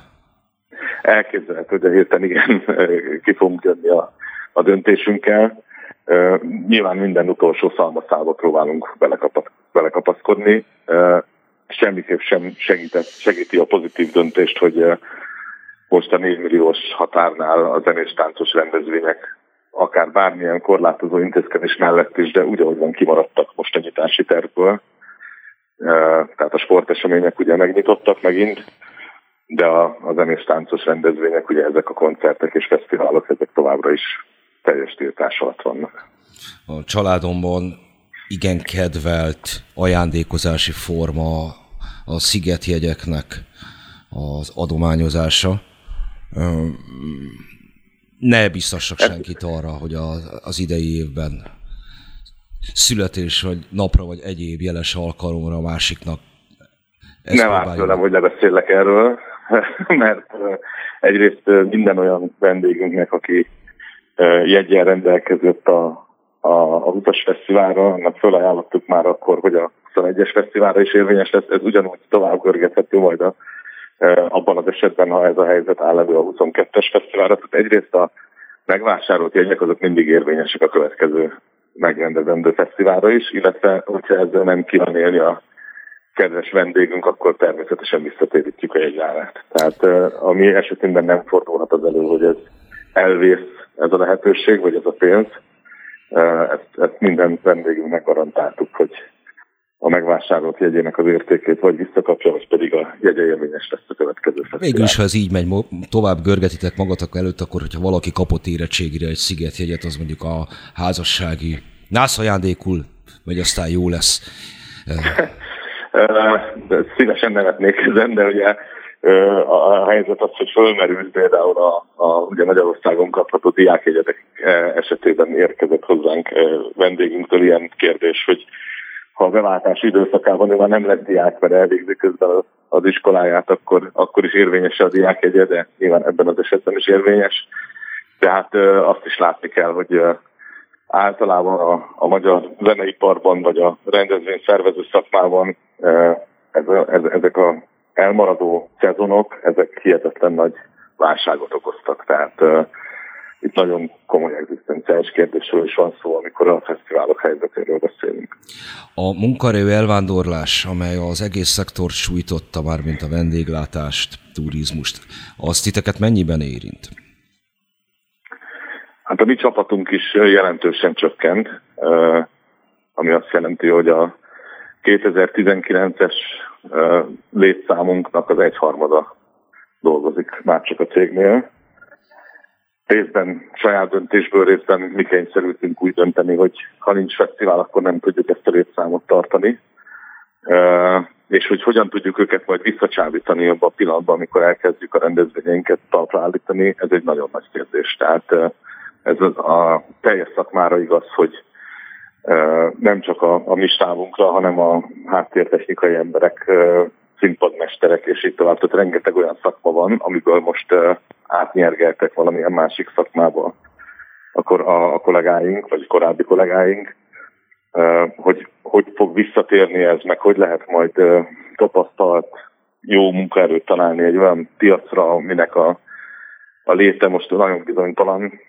Elképzelhető, hogy a héten igen, ki fogunk jönni a, a döntésünkkel. Nyilván minden utolsó szalmaszába próbálunk belekapasz, belekapaszkodni. Semmiképp sem segített, segíti a pozitív döntést, hogy most a 4 milliós határnál a zenés táncos rendezvények akár bármilyen korlátozó intézkedés mellett is, de úgy, ahogy van kimaradtak most a nyitási tervből. Tehát a sportesemények ugye megnyitottak megint, de a, a zenés táncos rendezvények, ugye ezek a koncertek és fesztiválok, ezek továbbra is teljes tiltás alatt vannak. A családomban igen kedvelt ajándékozási forma a szigetjegyeknek az adományozása ne biztassak senkit arra, hogy az, idei évben születés, vagy napra, vagy egyéb jeles alkalomra a másiknak. Nem árt tőlem, hogy lebeszélek erről, mert egyrészt minden olyan vendégünknek, aki jegyen rendelkezett a, a, a Utas Fesztiválra, annak fölajánlottuk már akkor, hogy a 21-es fesztiválra is érvényes lesz, ez ugyanúgy tovább görgethető majd a abban az esetben, ha ez a helyzet áll elő a 22-es fesztiválra. Tehát egyrészt a megvásárolt jegyek azok mindig érvényesek a következő megrendezendő fesztiválra is, illetve hogyha ezzel nem kíván élni a kedves vendégünk, akkor természetesen visszatérítjük a jegyárát. Tehát a mi esetünkben nem fordulhat az elő, hogy ez elvész ez a lehetőség, vagy ez a pénz. Ezt, ezt minden vendégünknek garantáltuk, hogy a megvásárolt jegyének az értékét vagy visszakapja, vagy pedig a jegye érvényes lesz a következő fesztivál. Végül is, ha ez így megy, tovább görgetitek magatok előtt, akkor hogyha valaki kapott érettségére egy szigetjegyet, az mondjuk a házassági nász ajándékul, vagy aztán jó lesz. Szívesen nevetnék ezen, de ugye a helyzet az, hogy fölmerült például a, a ugye Magyarországon kapható diákjegyetek esetében érkezett hozzánk vendégünktől ilyen kérdés, hogy ha a beváltás időszakában ő már nem lett diák, mert elvégzi közben az iskoláját, akkor, akkor is érvényes a diákjegye, de nyilván ebben az esetben is érvényes. Tehát azt is látni kell, hogy általában a, a magyar zeneiparban, vagy a rendezvény szervező szakmában ez, ez, ezek a elmaradó szezonok, ezek hihetetlen nagy válságot okoztak. Tehát itt nagyon komoly egzisztenciális kérdésről is van szó, amikor a fesztiválok helyzetéről beszélünk. A munkaerő elvándorlás, amely az egész szektort sújtotta már, mint a vendéglátást, turizmust, azt titeket mennyiben érint? Hát a mi csapatunk is jelentősen csökkent, ami azt jelenti, hogy a 2019-es létszámunknak az egyharmada dolgozik már csak a cégnél. Részben saját döntésből, részben mi kényszerültünk úgy dönteni, hogy ha nincs fesztivál, akkor nem tudjuk ezt a létszámot tartani. És hogy hogyan tudjuk őket majd visszacsábítani abban a pillanatban, amikor elkezdjük a rendezvényeinket talpra állítani, ez egy nagyon nagy kérdés. Tehát ez a teljes szakmára igaz, hogy nem csak a, a mi stábunkra, hanem a háttértechnikai emberek, színpadmesterek és így tovább. Tehát rengeteg olyan szakma van, amiből most átnyergeltek valamilyen másik szakmába akkor a, a kollégáink, vagy korábbi kollégáink, hogy hogy fog visszatérni ez, meg hogy lehet majd tapasztalt jó munkaerőt találni egy olyan piacra, aminek a a léte most nagyon bizonytalan,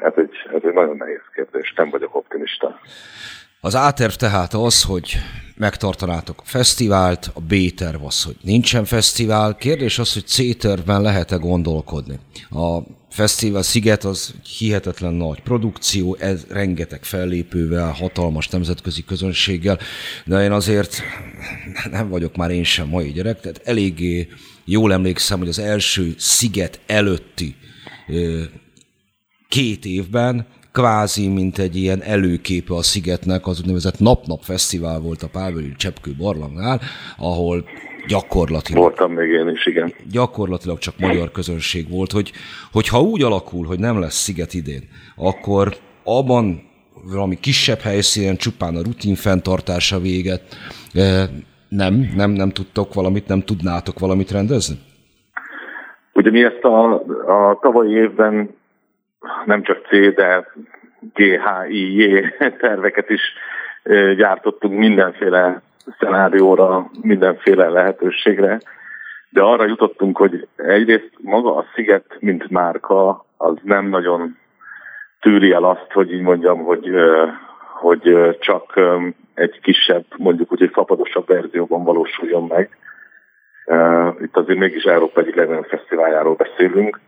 ez egy, ez egy nagyon nehéz kérdés, nem vagyok optimista. Az A-terv tehát az, hogy megtartanátok a fesztivált, a B-terv az, hogy nincsen fesztivál. Kérdés az, hogy C-tervben lehet-e gondolkodni. A fesztivál Sziget az hihetetlen nagy produkció, ez rengeteg fellépővel, hatalmas nemzetközi közönséggel, de én azért nem vagyok már én sem mai gyerek, tehát eléggé jól emlékszem, hogy az első Sziget előtti két évben kvázi, mint egy ilyen előképe a szigetnek, az úgynevezett Nap-Nap Fesztivál volt a Pálveri Cseppkő barlangnál, ahol gyakorlatilag... Voltam még én is, igen. Gyakorlatilag csak magyar közönség volt, hogy, hogy ha úgy alakul, hogy nem lesz sziget idén, akkor abban valami kisebb helyszínen csupán a rutin fenntartása véget nem, nem, nem tudtok valamit, nem tudnátok valamit rendezni? Ugye mi ezt a, a tavalyi évben nem csak C, de GHIJ terveket is gyártottunk mindenféle szenárióra, mindenféle lehetőségre, de arra jutottunk, hogy egyrészt maga a sziget, mint márka, az nem nagyon tűri el azt, hogy így mondjam, hogy, hogy csak egy kisebb, mondjuk úgy egy fapadosabb verzióban valósuljon meg. Itt azért mégis Európa egyik legnagyobb fesztiváljáról beszélünk,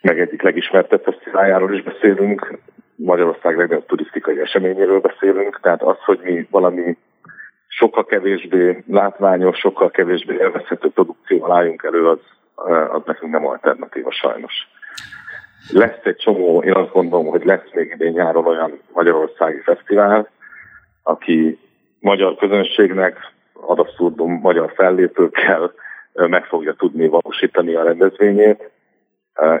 meg egyik legismertebb fesztiváljáról is beszélünk, Magyarország legnagyobb turisztikai eseményéről beszélünk, tehát az, hogy mi valami sokkal kevésbé látványos, sokkal kevésbé élvezhető produkcióval álljunk elő, az, az nekünk nem alternatíva sajnos. Lesz egy csomó, én azt gondolom, hogy lesz még idén nyáron olyan magyarországi fesztivál, aki magyar közönségnek, adasztúrdum magyar fellépőkkel meg fogja tudni valósítani a rendezvényét.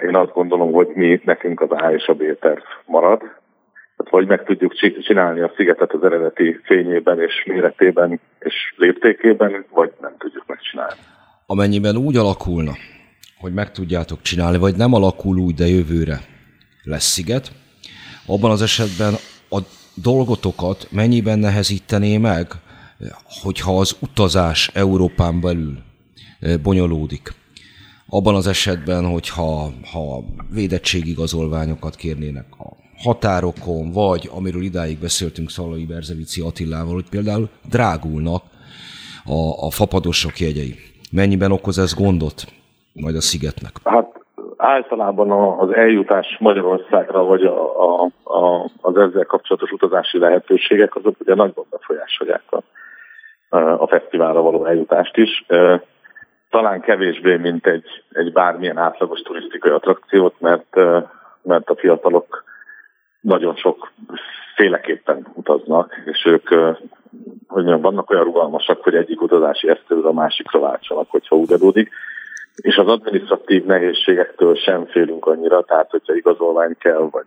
Én azt gondolom, hogy mi nekünk az A és a B terv marad. Tehát vagy meg tudjuk csinálni a szigetet az eredeti fényében és méretében és léptékében, vagy nem tudjuk megcsinálni. Amennyiben úgy alakulna, hogy meg tudjátok csinálni, vagy nem alakul úgy, de jövőre lesz sziget, abban az esetben a dolgotokat mennyiben nehezítené meg, hogyha az utazás Európán belül eh, bonyolódik. Abban az esetben, hogyha ha védettségigazolványokat kérnének a határokon, vagy amiről idáig beszéltünk Szalai Berzevici Attilával, hogy például drágulnak a, a fapadosok jegyei. Mennyiben okoz ez gondot majd a szigetnek? Hát általában az eljutás Magyarországra, vagy a, a, a, az ezzel kapcsolatos utazási lehetőségek, azok ugye nagyban befolyásolják a, a fesztiválra való eljutást is. Talán kevésbé, mint egy, egy bármilyen átlagos turisztikai attrakciót, mert, mert a fiatalok nagyon sok féleképpen utaznak, és ők hogy mondjam, vannak olyan rugalmasak, hogy egyik utazási eszközre a másikra váltsanak, hogyha úgy adódik és az adminisztratív nehézségektől sem félünk annyira, tehát hogyha igazolvány kell, vagy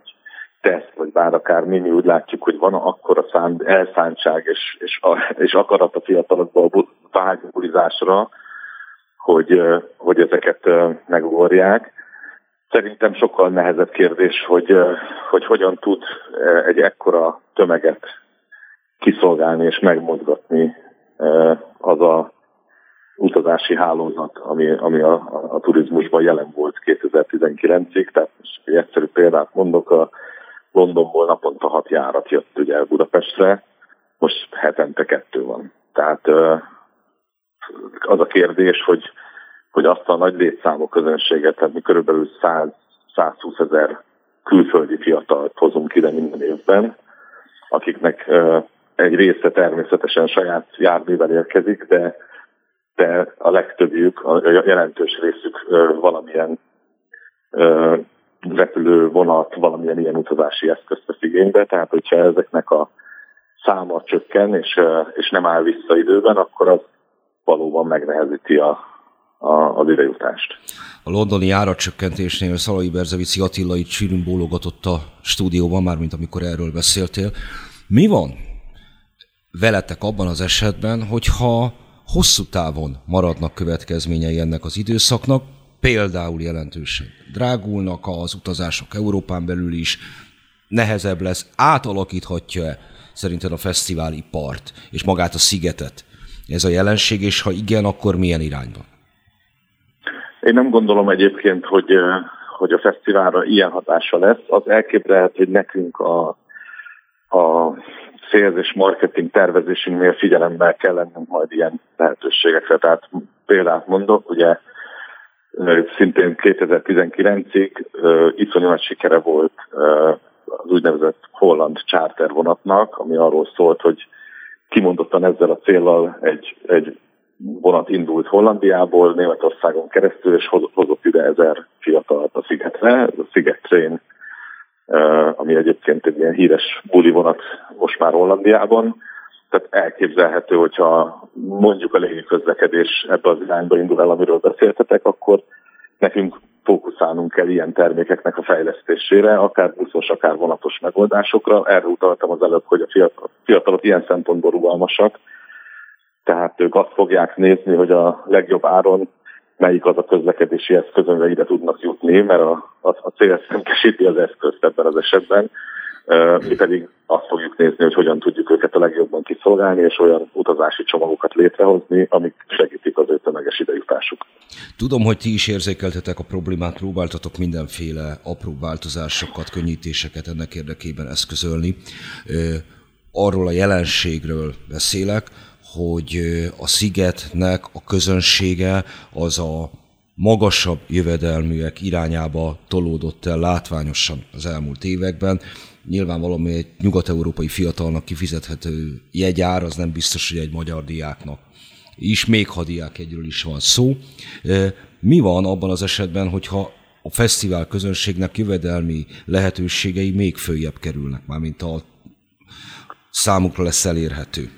teszt, vagy bár akár mi, úgy látjuk, hogy van akkora szán, elszántság és, és, és akarat a fiatalokban a vágybulizásra, hogy, hogy ezeket megugorják. Szerintem sokkal nehezebb kérdés, hogy, hogy hogyan tud egy ekkora tömeget kiszolgálni és megmozgatni az a utazási hálózat, ami, ami a, a, a turizmusban jelen volt 2019-ig. Tehát most egy egyszerű példát mondok, a Londonból naponta hat járat jött ugye Budapestre, most hetente kettő van. Tehát az a kérdés, hogy, hogy azt a nagy létszámú közönséget, tehát mi körülbelül 100, 120 ezer külföldi fiatalt hozunk ide minden évben, akiknek egy része természetesen saját járművel érkezik, de de a legtöbbjük, a jelentős részük valamilyen repülő, vonat, valamilyen ilyen utazási eszközt vesz igénybe, tehát hogyha ezeknek a száma csökken, és, és nem áll vissza időben, akkor az valóban megnehezíti a, a, az idejutást. A londoni áracsökkentésnél Szalai Berzevici Attila itt sűrűn bólogatott a stúdióban, már mint amikor erről beszéltél. Mi van veletek abban az esetben, hogyha hosszú távon maradnak következményei ennek az időszaknak, például jelentősen drágulnak az utazások Európán belül is, nehezebb lesz, átalakíthatja-e szerinted a fesztiválipart és magát a szigetet ez a jelenség, és ha igen, akkor milyen irányban? Én nem gondolom egyébként, hogy, hogy a fesztiválra ilyen hatása lesz. Az elképzelhető, hogy nekünk a, a sales és marketing tervezésünknél figyelemmel kell lennünk majd ilyen lehetőségekre. Tehát példát mondok, ugye szintén 2019-ig iszonyú nagy sikere volt az úgynevezett holland charter vonatnak, ami arról szólt, hogy kimondottan ezzel a célral egy, egy vonat indult Hollandiából, Németországon keresztül, és hozott ide ezer fiatalt a szigetre. Ez a Sziget Train, ami egyébként egy ilyen híres buli vonat most már Hollandiában. Tehát elképzelhető, hogyha mondjuk a légi közlekedés ebbe az irányba indul el, amiről beszéltetek, akkor nekünk fókuszálnunk kell ilyen termékeknek a fejlesztésére, akár buszos, akár vonatos megoldásokra. Erre utaltam az előbb, hogy a fiatalok ilyen szempontból rugalmasak, tehát ők azt fogják nézni, hogy a legjobb áron melyik az a közlekedési eszköz, amivel ide tudnak jutni, mert a, a, a cél szemkesíti az eszközt ebben az esetben. Mi pedig azt fogjuk nézni, hogy hogyan tudjuk őket a legjobban kiszolgálni, és olyan utazási csomagokat létrehozni, amik segítik az ő tömeges idejutásuk. Tudom, hogy ti is érzékeltetek a problémát, próbáltatok mindenféle apró változásokat, könnyítéseket ennek érdekében eszközölni. Arról a jelenségről beszélek, hogy a szigetnek a közönsége az a magasabb jövedelműek irányába tolódott el látványosan az elmúlt években. Nyilván valami egy nyugat-európai fiatalnak kifizethető jegyár, az nem biztos, hogy egy magyar diáknak is, még ha diák egyről is van szó. Mi van abban az esetben, hogyha a fesztivál közönségnek jövedelmi lehetőségei még följebb kerülnek, mármint a számukra lesz elérhető?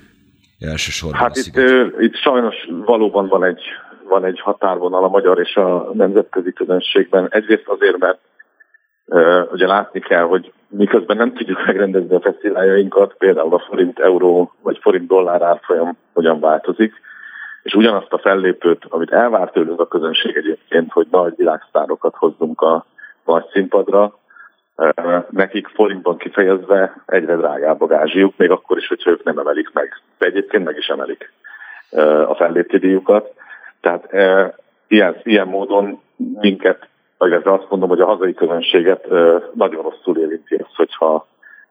Elsősorban. Hát itt, itt sajnos valóban van egy, van egy határvonal a magyar és a nemzetközi közönségben. Egyrészt azért, mert uh, ugye látni kell, hogy miközben nem tudjuk megrendezni a fesztiváljainkat, például a forint euró vagy forint dollár árfolyam hogyan változik, és ugyanazt a fellépőt, amit elvárt tőlünk a közönség egyébként, hogy nagy világsztárokat hozzunk a nagy színpadra, nekik forintban kifejezve egyre drágább a gázsiuk, még akkor is, hogyha ők nem emelik meg. De egyébként meg is emelik a fellépti díjukat. Tehát ilyen, ilyen módon minket, vagy azt mondom, hogy a hazai közönséget nagyon rosszul érinti az, hogyha,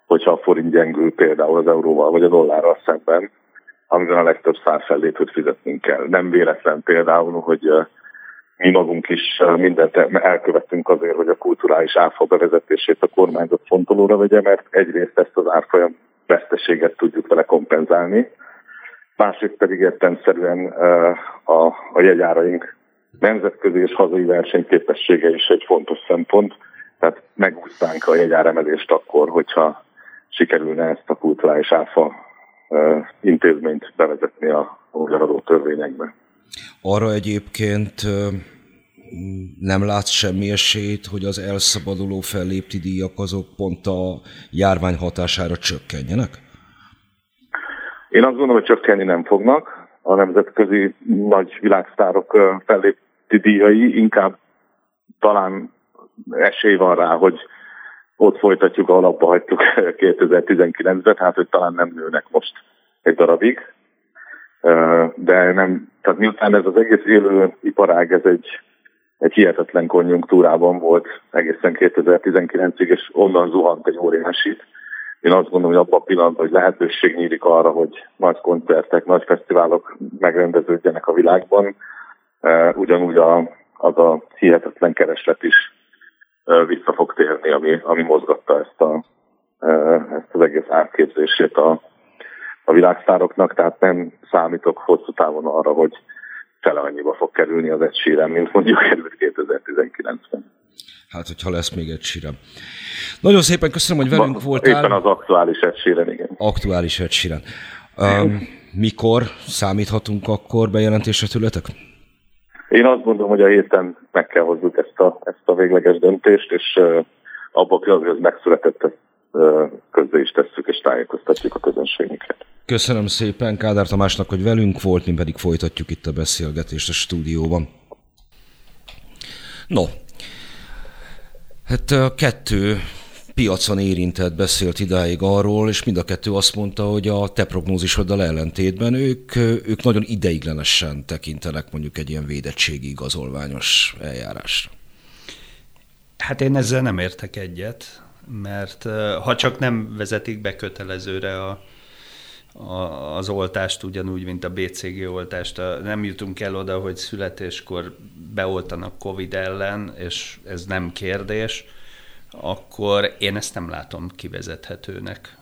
hogyha a forint gyengül például az euróval vagy a dollárral szemben, amivel a legtöbb száz fellépőt fizetnünk kell. Nem véletlen például, hogy mi magunk is mindent elkövettünk azért, hogy a kulturális áfa bevezetését a kormányzat fontolóra vegye, mert egyrészt ezt az árfolyam veszteséget tudjuk vele kompenzálni, másrészt pedig értelmszerűen a, a jegyáraink nemzetközi és hazai versenyképessége is egy fontos szempont, tehát megúsztánk a jegyáremelést akkor, hogyha sikerülne ezt a kulturális áfa intézményt bevezetni a magyar adó törvényekbe. Arra egyébként nem látsz semmi esélyt, hogy az elszabaduló fellépti díjak azok pont a járvány hatására csökkenjenek? Én azt gondolom, hogy csökkenni nem fognak. A nemzetközi nagy világsztárok fellépti díjai inkább talán esély van rá, hogy ott folytatjuk, ahol abba hagytuk 2019-ben, tehát hogy talán nem nőnek most egy darabig de nem, tehát miután ez az egész élő iparág, ez egy, egy hihetetlen konjunktúrában volt egészen 2019-ig, és onnan zuhant egy óriásit. Én azt gondolom, hogy abban a pillanatban, hogy lehetőség nyílik arra, hogy nagy koncertek, nagy fesztiválok megrendeződjenek a világban, ugyanúgy a, az a hihetetlen kereslet is vissza fog térni, ami, ami mozgatta ezt, a, ezt az egész átképzését a, a világsztároknak, tehát nem számítok hosszú távon arra, hogy fele annyiba fog kerülni az egy sírem, mint mondjuk került 2019-ben. Hát, hogyha lesz még egy sírem. Nagyon szépen köszönöm, hogy velünk voltál. Éppen az aktuális egy sírem, igen. Aktuális egy sírem. Um, mikor számíthatunk akkor bejelentésre tőletek? Én azt gondolom, hogy a héten meg kell hozzuk ezt a, ezt a végleges döntést, és uh, abban a pillanatban, hogy ez megszületett, ezt uh, közzé is tesszük, és tájékoztatjuk a közönségünket. Köszönöm szépen Kádár Tamásnak, hogy velünk volt, mi pedig folytatjuk itt a beszélgetést a stúdióban. No, hát a kettő piacon érintett beszélt idáig arról, és mind a kettő azt mondta, hogy a te prognózisoddal ellentétben ők, ők nagyon ideiglenesen tekintenek mondjuk egy ilyen védettségi igazolványos eljárásra. Hát én ezzel nem értek egyet, mert ha csak nem vezetik be kötelezőre a, az oltást, ugyanúgy, mint a BCG oltást, nem jutunk el oda, hogy születéskor beoltanak COVID ellen, és ez nem kérdés, akkor én ezt nem látom kivezethetőnek.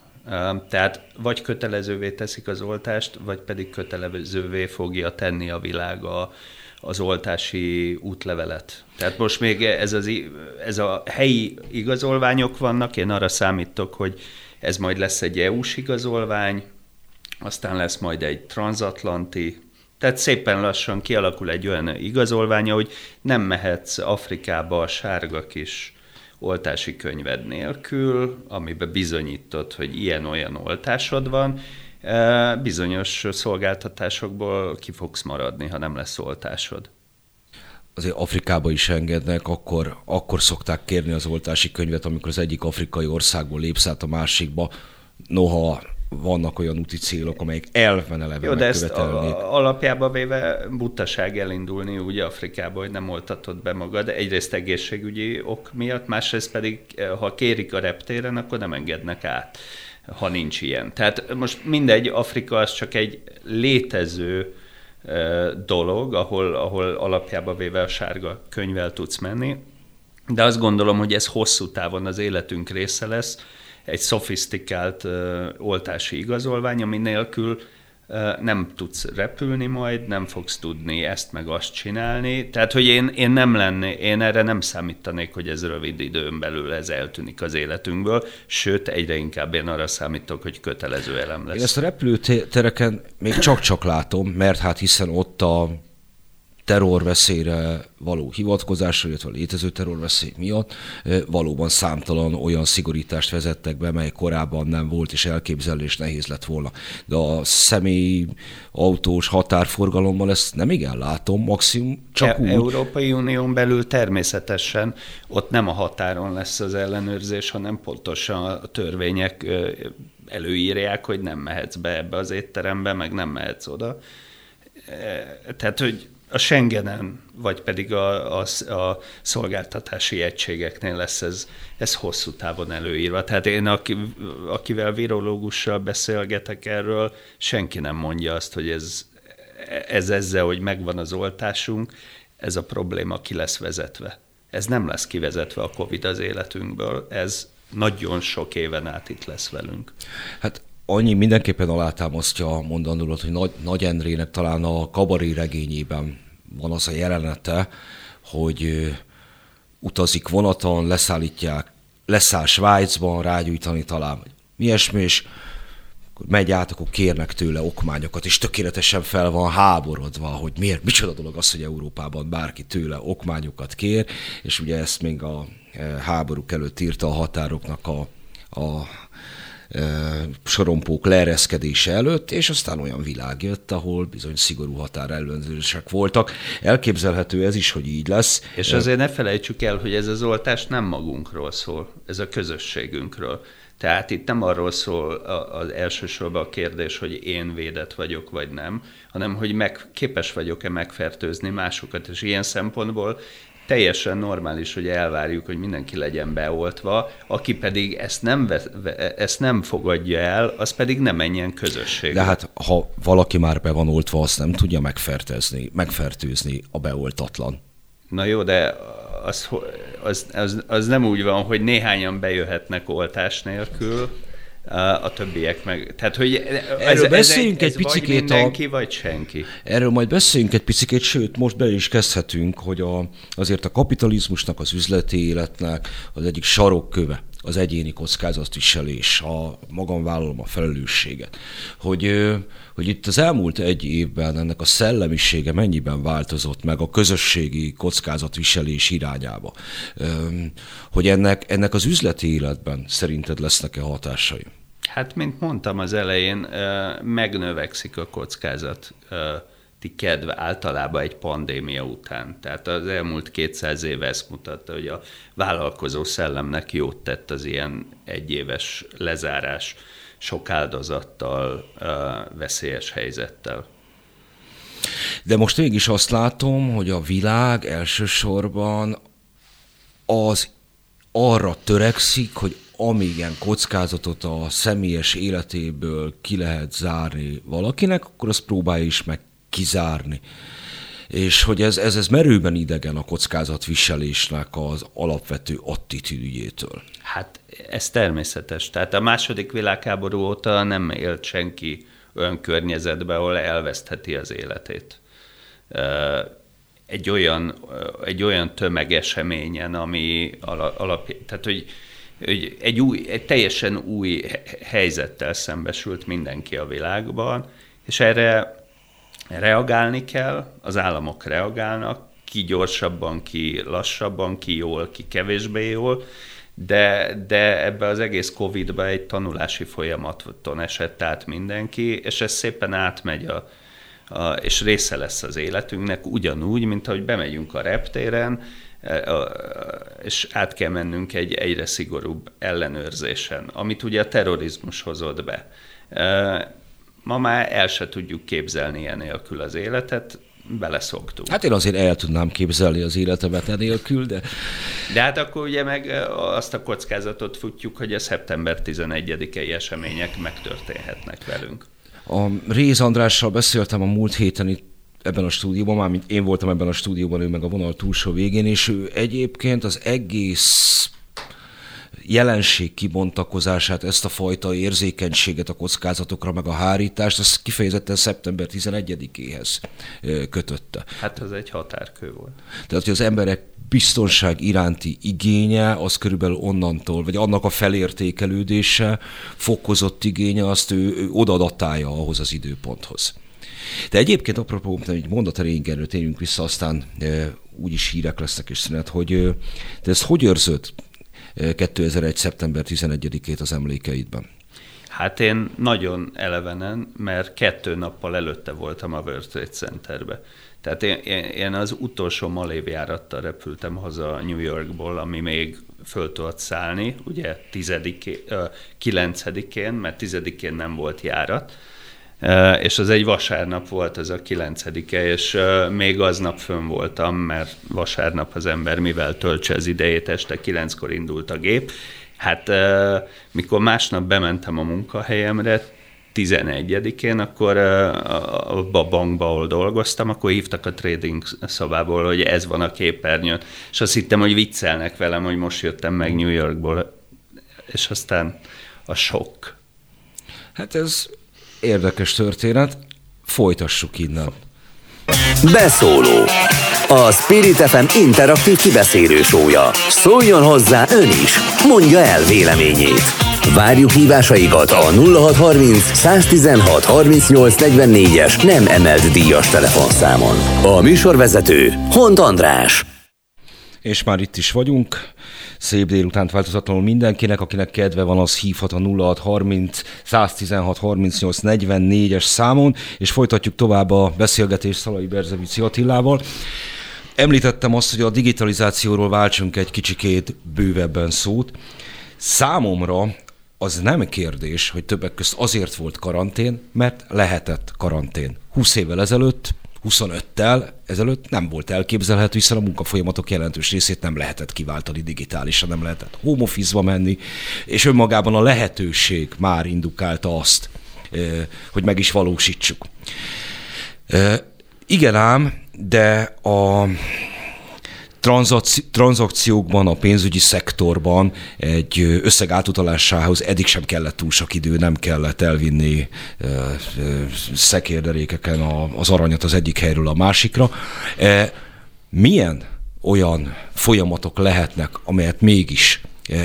Tehát vagy kötelezővé teszik az oltást, vagy pedig kötelezővé fogja tenni a világ a, az oltási útlevelet. Tehát most még ez, az, ez a helyi igazolványok vannak, én arra számítok, hogy ez majd lesz egy EU-s igazolvány, aztán lesz majd egy transatlanti, tehát szépen lassan kialakul egy olyan igazolványa, hogy nem mehetsz Afrikába a sárga kis oltási könyved nélkül, amiben bizonyítod, hogy ilyen-olyan oltásod van, e, bizonyos szolgáltatásokból ki fogsz maradni, ha nem lesz oltásod. Azért Afrikába is engednek, akkor, akkor szokták kérni az oltási könyvet, amikor az egyik afrikai országból lépsz át a másikba. Noha vannak olyan úti célok, amelyek elven eleve Jó, de ezt alapjába véve butaság elindulni úgy Afrikába, hogy nem oltatod be magad. Egyrészt egészségügyi ok miatt, másrészt pedig, ha kérik a reptéren, akkor nem engednek át, ha nincs ilyen. Tehát most mindegy, Afrika az csak egy létező dolog, ahol, ahol alapjába véve a sárga könyvvel tudsz menni, de azt gondolom, hogy ez hosszú távon az életünk része lesz, egy szofisztikált oltási igazolvány, ami nélkül nem tudsz repülni majd, nem fogsz tudni ezt meg azt csinálni. Tehát, hogy én, én nem lenné, én erre nem számítanék, hogy ez rövid időn belül ez eltűnik az életünkből, sőt, egyre inkább én arra számítok, hogy kötelező elem lesz. Én ezt a repülőtereken még csak-csak látom, mert hát hiszen ott a terrorveszélyre való hivatkozásra, illetve a létező terrorveszély miatt valóban számtalan olyan szigorítást vezettek be, mely korábban nem volt, és elképzelés nehéz lett volna. De a személy autós határforgalommal ezt nem igen látom, maximum csak e- úgy. Európai Unión belül természetesen ott nem a határon lesz az ellenőrzés, hanem pontosan a törvények előírják, hogy nem mehetsz be ebbe az étterembe, meg nem mehetsz oda. Tehát, hogy a Schengenen, vagy pedig a, a, a szolgáltatási egységeknél lesz ez, ez hosszú távon előírva. Tehát én, aki, akivel virológussal beszélgetek erről, senki nem mondja azt, hogy ez, ez ezzel, hogy megvan az oltásunk, ez a probléma ki lesz vezetve. Ez nem lesz kivezetve a Covid az életünkből, ez nagyon sok éven át itt lesz velünk. Hát annyi mindenképpen alátámasztja a mondandólat, hogy Nagy, Nagy Endrének talán a kabari regényében van az a jelenete, hogy utazik vonaton, leszállítják, leszáll Svájcban, rágyújtani talán, vagy mi ilyesmi, és megy át, akkor kérnek tőle okmányokat, és tökéletesen fel van háborodva, hogy miért, micsoda dolog az, hogy Európában bárki tőle okmányokat kér, és ugye ezt még a háborúk előtt írta a határoknak a, a sorompók leereszkedése előtt, és aztán olyan világ jött, ahol bizony szigorú határellenőrzések voltak. Elképzelhető ez is, hogy így lesz. És azért ne felejtsük el, hogy ez az oltás nem magunkról szól, ez a közösségünkről. Tehát itt nem arról szól az elsősorban a kérdés, hogy én védett vagyok, vagy nem, hanem hogy meg, képes vagyok-e megfertőzni másokat, és ilyen szempontból teljesen normális, hogy elvárjuk, hogy mindenki legyen beoltva, aki pedig ezt nem, ezt nem fogadja el, az pedig nem menjen közösség. De hát, ha valaki már be van oltva, azt nem tudja megfertőzni, megfertőzni a beoltatlan. Na jó, de az, az, az, az nem úgy van, hogy néhányan bejöhetnek oltás nélkül, a többiek meg. Tehát, hogy ez, Erről beszéljünk ez, ez egy picikét vagy mindenki, a... vagy senki. Erről majd beszéljünk egy picit, sőt, most be is kezdhetünk, hogy a, azért a kapitalizmusnak, az üzleti életnek az egyik sarokköve az egyéni kockázatviselés, a magam vállalom a felelősséget. Hogy, hogy itt az elmúlt egy évben ennek a szellemisége mennyiben változott meg a közösségi kockázatviselés irányába. Hogy ennek, ennek az üzleti életben szerinted lesznek-e hatásai? Hát, mint mondtam az elején, megnövekszik a kockázat ti kedve általában egy pandémia után. Tehát az elmúlt 200 év ezt mutatta, hogy a vállalkozó szellemnek jót tett az ilyen egyéves lezárás sok áldozattal, veszélyes helyzettel. De most mégis azt látom, hogy a világ elsősorban az arra törekszik, hogy amígen kockázatot a személyes életéből ki lehet zárni valakinek, akkor azt próbálja is meg kizárni. És hogy ez, ez, ez merőben idegen a kockázatviselésnek az alapvető attitűdjétől. Hát ez természetes. Tehát a második világháború óta nem élt senki olyan környezetben, ahol elvesztheti az életét. Egy olyan, egy olyan tömegeseményen, ami alap, tehát hogy egy, új, egy teljesen új helyzettel szembesült mindenki a világban, és erre reagálni kell, az államok reagálnak, ki gyorsabban, ki lassabban, ki jól, ki kevésbé jól, de, de ebbe az egész Covid-ba egy tanulási folyamaton esett át mindenki, és ez szépen átmegy a, a, és része lesz az életünknek, ugyanúgy, mint ahogy bemegyünk a reptéren, és át kell mennünk egy egyre szigorúbb ellenőrzésen, amit ugye a terrorizmus hozott be. E, Ma már el se tudjuk képzelni enélkül az életet, beleszoktunk. Hát én azért el tudnám képzelni az életemet enélkül, de... De hát akkor ugye meg azt a kockázatot futjuk, hogy a szeptember 11-i események megtörténhetnek velünk. A Réz Andrással beszéltem a múlt héten itt ebben a stúdióban, mármint én voltam ebben a stúdióban, ő meg a vonal túlsó végén, és ő egyébként az egész jelenség kibontakozását, ezt a fajta érzékenységet a kockázatokra, meg a hárítást, azt kifejezetten szeptember 11-éhez kötötte. Hát ez egy határkő volt. Tehát, hogy az emberek biztonság iránti igénye, az körülbelül onnantól, vagy annak a felértékelődése, fokozott igénye, azt ő, ő odadatálja ahhoz az időponthoz. De egyébként apropó, egy mondat erejénk erről térjünk vissza, aztán úgyis hírek lesznek és szünet, hogy e, te ezt hogy őrzöd 2001. szeptember 11-ét az emlékeidben? Hát én nagyon elevenen, mert kettő nappal előtte voltam a World Trade Centerbe. Tehát én, én, én az utolsó malévjárattal repültem haza New Yorkból, ami még föl tudott szállni, ugye 9-én, mert 10-én nem volt járat, és az egy vasárnap volt ez a kilencedike, és még aznap fönn voltam, mert vasárnap az ember mivel töltse az idejét, este kilenckor indult a gép. Hát mikor másnap bementem a munkahelyemre, 11-én, akkor a bankba, ahol dolgoztam, akkor hívtak a trading szobából, hogy ez van a képernyőn, és azt hittem, hogy viccelnek velem, hogy most jöttem meg New Yorkból, és aztán a sok. Hát ez Érdekes történet, folytassuk innen. Beszóló A Spirit FM interaktív kibeszélő sója. Szóljon hozzá ön is, mondja el véleményét. Várjuk hívásaikat a 0630 116 38 es nem emelt díjas telefonszámon. A műsorvezető Hont András. És már itt is vagyunk szép délutánt változatlanul mindenkinek, akinek kedve van, az hívhat a 0630 116 38 44-es számon, és folytatjuk tovább a beszélgetést Szalai Berzevici Attilával. Említettem azt, hogy a digitalizációról váltsunk egy kicsikét bővebben szót. Számomra az nem kérdés, hogy többek közt azért volt karantén, mert lehetett karantén. 20 évvel ezelőtt 25-tel ezelőtt nem volt elképzelhető, hiszen a munkafolyamatok jelentős részét nem lehetett kiváltani digitálisan, nem lehetett home office menni, és önmagában a lehetőség már indukálta azt, hogy meg is valósítsuk. Igen ám, de a tranzakciókban, a pénzügyi szektorban egy összeg átutalásához eddig sem kellett túl sok idő, nem kellett elvinni szekérderékeken az aranyat az egyik helyről a másikra. Milyen olyan folyamatok lehetnek, amelyet mégis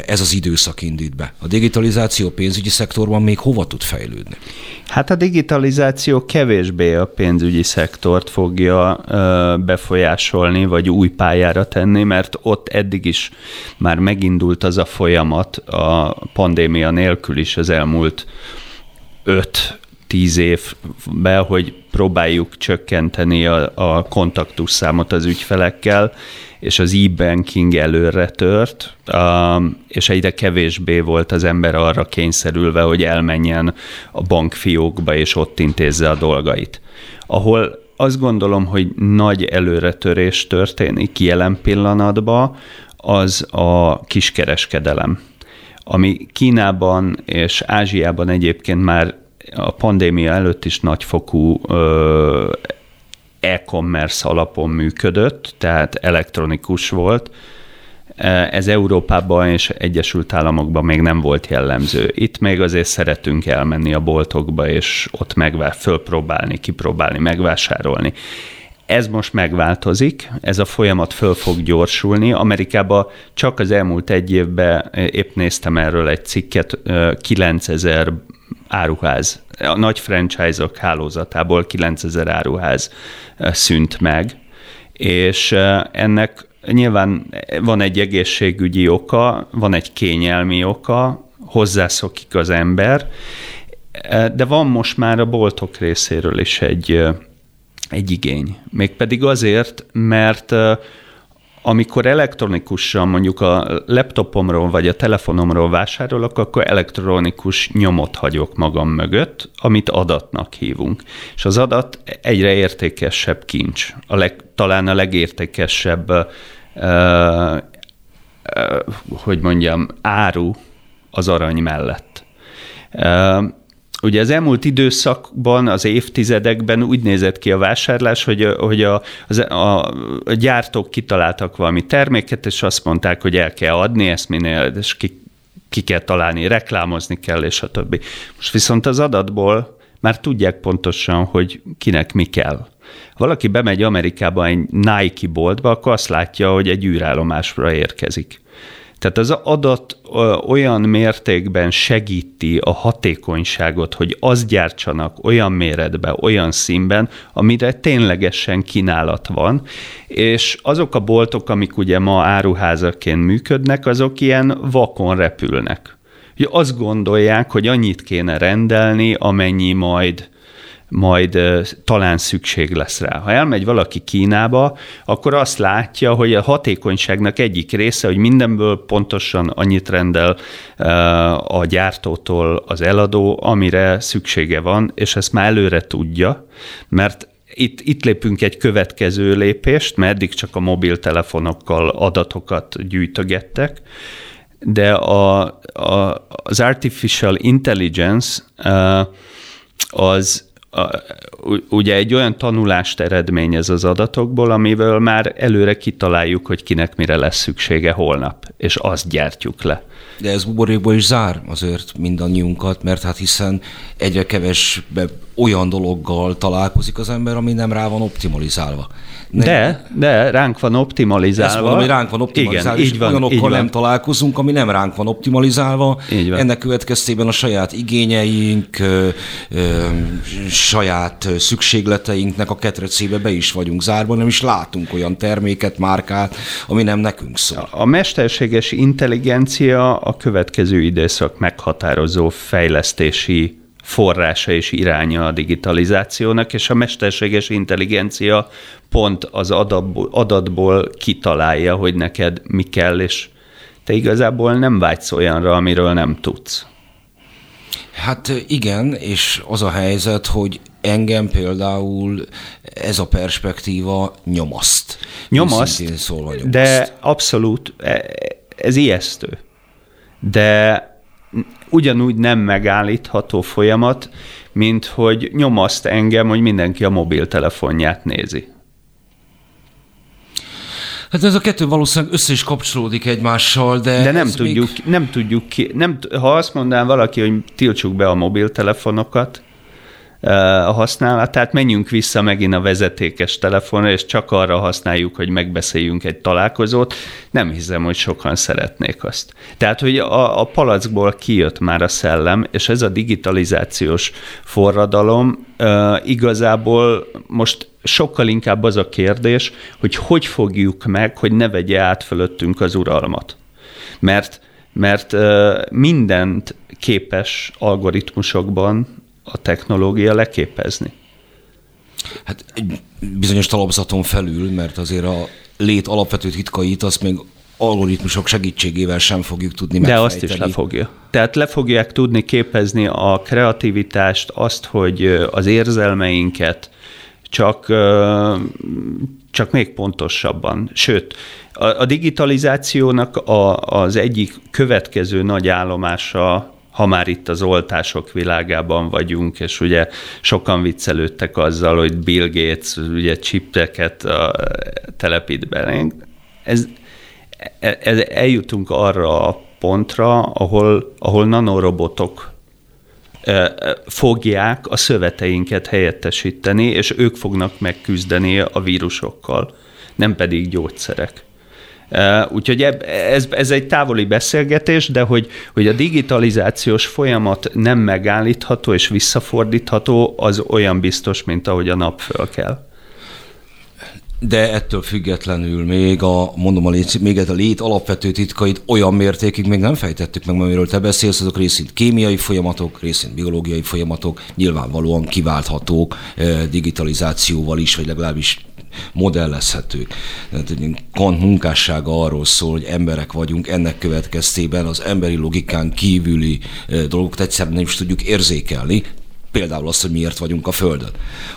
ez az időszak indít be. A digitalizáció pénzügyi szektorban még hova tud fejlődni? Hát a digitalizáció kevésbé a pénzügyi szektort fogja befolyásolni, vagy új pályára tenni, mert ott eddig is már megindult az a folyamat a pandémia nélkül is az elmúlt öt tíz évben, hogy próbáljuk csökkenteni a, a kontaktusszámot az ügyfelekkel, és az e-banking előre tört, um, és egyre kevésbé volt az ember arra kényszerülve, hogy elmenjen a bankfiókba, és ott intézze a dolgait. Ahol azt gondolom, hogy nagy előretörés történik jelen pillanatban, az a kiskereskedelem ami Kínában és Ázsiában egyébként már a pandémia előtt is nagyfokú e-commerce alapon működött, tehát elektronikus volt. Ez Európában és Egyesült Államokban még nem volt jellemző. Itt még azért szeretünk elmenni a boltokba, és ott megvár, fölpróbálni, kipróbálni, megvásárolni. Ez most megváltozik, ez a folyamat föl fog gyorsulni. Amerikában csak az elmúlt egy évben, épp néztem erről egy cikket, 9000 áruház, a nagy franchise-ok hálózatából 9000 áruház szűnt meg, és ennek nyilván van egy egészségügyi oka, van egy kényelmi oka, hozzászokik az ember, de van most már a boltok részéről is egy, egy igény. Mégpedig azért, mert amikor elektronikusan mondjuk a laptopomról vagy a telefonomról vásárolok, akkor elektronikus nyomot hagyok magam mögött, amit adatnak hívunk. És az adat egyre értékesebb kincs. A leg, talán a legértékesebb, uh, uh, hogy mondjam, áru az arany mellett. Uh, Ugye az elmúlt időszakban, az évtizedekben úgy nézett ki a vásárlás, hogy, hogy a, az, a, a gyártók kitaláltak valami terméket, és azt mondták, hogy el kell adni ezt minél, és ki, ki kell találni, reklámozni kell, és a többi. Most viszont az adatból már tudják pontosan, hogy kinek mi kell. Valaki bemegy Amerikába egy Nike boltba, akkor azt látja, hogy egy űrállomásra érkezik. Tehát az adat olyan mértékben segíti a hatékonyságot, hogy az gyártsanak olyan méretben, olyan színben, amire ténylegesen kínálat van, és azok a boltok, amik ugye ma áruházaként működnek, azok ilyen vakon repülnek. Ugye azt gondolják, hogy annyit kéne rendelni, amennyi majd majd talán szükség lesz rá. Ha elmegy valaki Kínába, akkor azt látja, hogy a hatékonyságnak egyik része, hogy mindenből pontosan annyit rendel a gyártótól az eladó, amire szüksége van, és ezt már előre tudja, mert itt, itt lépünk egy következő lépést, mert eddig csak a mobiltelefonokkal adatokat gyűjtögettek, de a, a, az artificial intelligence az ugye egy olyan tanulást eredményez az adatokból, amivel már előre kitaláljuk, hogy kinek mire lesz szüksége holnap, és azt gyártjuk le. De ez buborékból is zár azért mindannyiunkat, mert hát hiszen egyre kevesebb olyan dologgal találkozik az ember, ami nem rá van optimalizálva. De, de ránk van optimalizálva. Ezt mondom, hogy ránk van optimalizálva, Igen, és így van, olyanokkal így van. nem találkozunk, ami nem ránk van optimalizálva. Így van. Ennek következtében a saját igényeink, ö, ö, saját szükségleteinknek a ketrecébe be is vagyunk zárva, nem is látunk olyan terméket, márkát, ami nem nekünk szól. A mesterséges intelligencia a következő időszak meghatározó fejlesztési forrása és iránya a digitalizációnak, és a mesterséges intelligencia pont az adatból, adatból kitalálja, hogy neked mi kell, és te igazából nem vágysz olyanra, amiről nem tudsz. Hát igen, és az a helyzet, hogy engem például ez a perspektíva nyomaszt. Nyomaszt, nyomaszt. de abszolút, e, ez ijesztő. De ugyanúgy nem megállítható folyamat, mint hogy nyomaszt engem, hogy mindenki a mobiltelefonját nézi. Hát ez a kettő valószínűleg össze is kapcsolódik egymással, de... De nem tudjuk, még... nem tudjuk ki, nem, ha azt mondanám valaki, hogy tiltsuk be a mobiltelefonokat, a használatát, menjünk vissza megint a vezetékes telefonra, és csak arra használjuk, hogy megbeszéljünk egy találkozót. Nem hiszem, hogy sokan szeretnék azt. Tehát, hogy a, a palackból kijött már a szellem, és ez a digitalizációs forradalom uh, igazából most sokkal inkább az a kérdés, hogy hogy fogjuk meg, hogy ne vegye át fölöttünk az uralmat. Mert mert mindent képes algoritmusokban a technológia leképezni? Hát egy bizonyos talapzaton felül, mert azért a lét alapvető titkait azt még algoritmusok segítségével sem fogjuk tudni De azt is lefogja. Tehát le fogják tudni képezni a kreativitást, azt, hogy az érzelmeinket csak, csak még pontosabban. Sőt, a digitalizációnak a, az egyik következő nagy állomása ha már itt az oltások világában vagyunk, és ugye sokan viccelődtek azzal, hogy Bill Gates ugye csipteket telepít belénk. Ez, ez, eljutunk arra a pontra, ahol, ahol nanorobotok fogják a szöveteinket helyettesíteni, és ők fognak megküzdeni a vírusokkal, nem pedig gyógyszerek. Úgyhogy ez, ez egy távoli beszélgetés, de hogy, hogy a digitalizációs folyamat nem megállítható és visszafordítható, az olyan biztos, mint ahogy a nap föl kell de ettől függetlenül még a, mondom, a lét, még a lét alapvető titkait olyan mértékig még nem fejtettük meg, amiről te beszélsz, azok részint kémiai folyamatok, részint biológiai folyamatok, nyilvánvalóan kiválthatók digitalizációval is, vagy legalábbis modellezhetők. Kant munkássága arról szól, hogy emberek vagyunk, ennek következtében az emberi logikán kívüli dolgokat egyszerűen nem is tudjuk érzékelni, például azt, hogy miért vagyunk a Földön.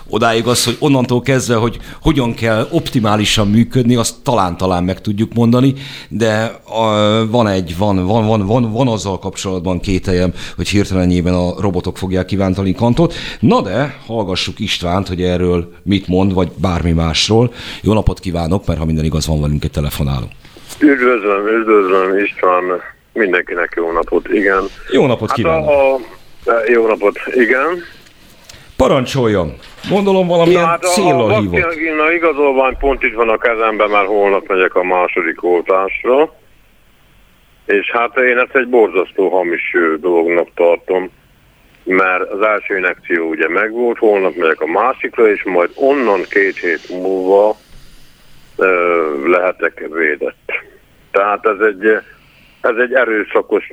Odáig az, hogy onnantól kezdve, hogy hogyan kell optimálisan működni, azt talán-talán meg tudjuk mondani, de van egy, van, van, van, van, van azzal kapcsolatban kételjem, hogy hirtelenjében a robotok fogják kívántani Kantot. Na de, hallgassuk Istvánt, hogy erről mit mond, vagy bármi másról. Jó napot kívánok, mert ha minden igaz, van velünk egy telefonáló. Üdvözlöm, üdvözlöm István, mindenkinek jó napot, igen. Jó napot hát kívánok. A, a jó napot, igen. Parancsoljon! Gondolom valamilyen na, hát célra a, hívott. Na igazolvány pont itt van a kezemben, mert holnap megyek a második oltásra. És hát én ezt egy borzasztó hamis dolognak tartom, mert az első inekció ugye megvolt, holnap megyek a másikra, és majd onnan két hét múlva ö, lehetek védett. Tehát ez egy ez egy erőszakos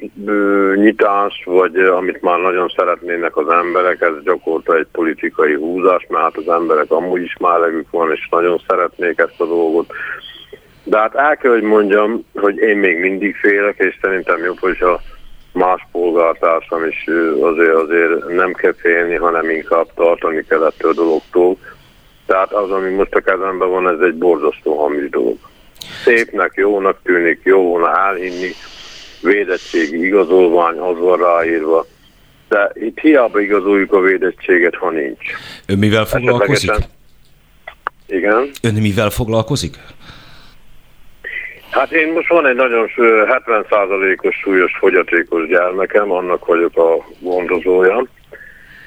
nyitás, vagy amit már nagyon szeretnének az emberek, ez gyakorta egy politikai húzás, mert hát az emberek amúgy is már legük van, és nagyon szeretnék ezt a dolgot. De hát el kell, hogy mondjam, hogy én még mindig félek, és szerintem jobb, hogy más polgártársam is azért, azért nem kell félni, hanem inkább tartani kell ettől a dologtól. Tehát az, ami most a kezemben van, ez egy borzasztó hamis dolog. Szépnek, jónak tűnik, jó volna elhinni, védettségi igazolvány, az van ráírva. De itt hiába igazoljuk a védettséget, ha nincs. Ön mivel foglalkozik? Igen. Ön mivel foglalkozik? Hát én most van egy nagyon 70%-os súlyos fogyatékos gyermekem, annak vagyok a gondozója,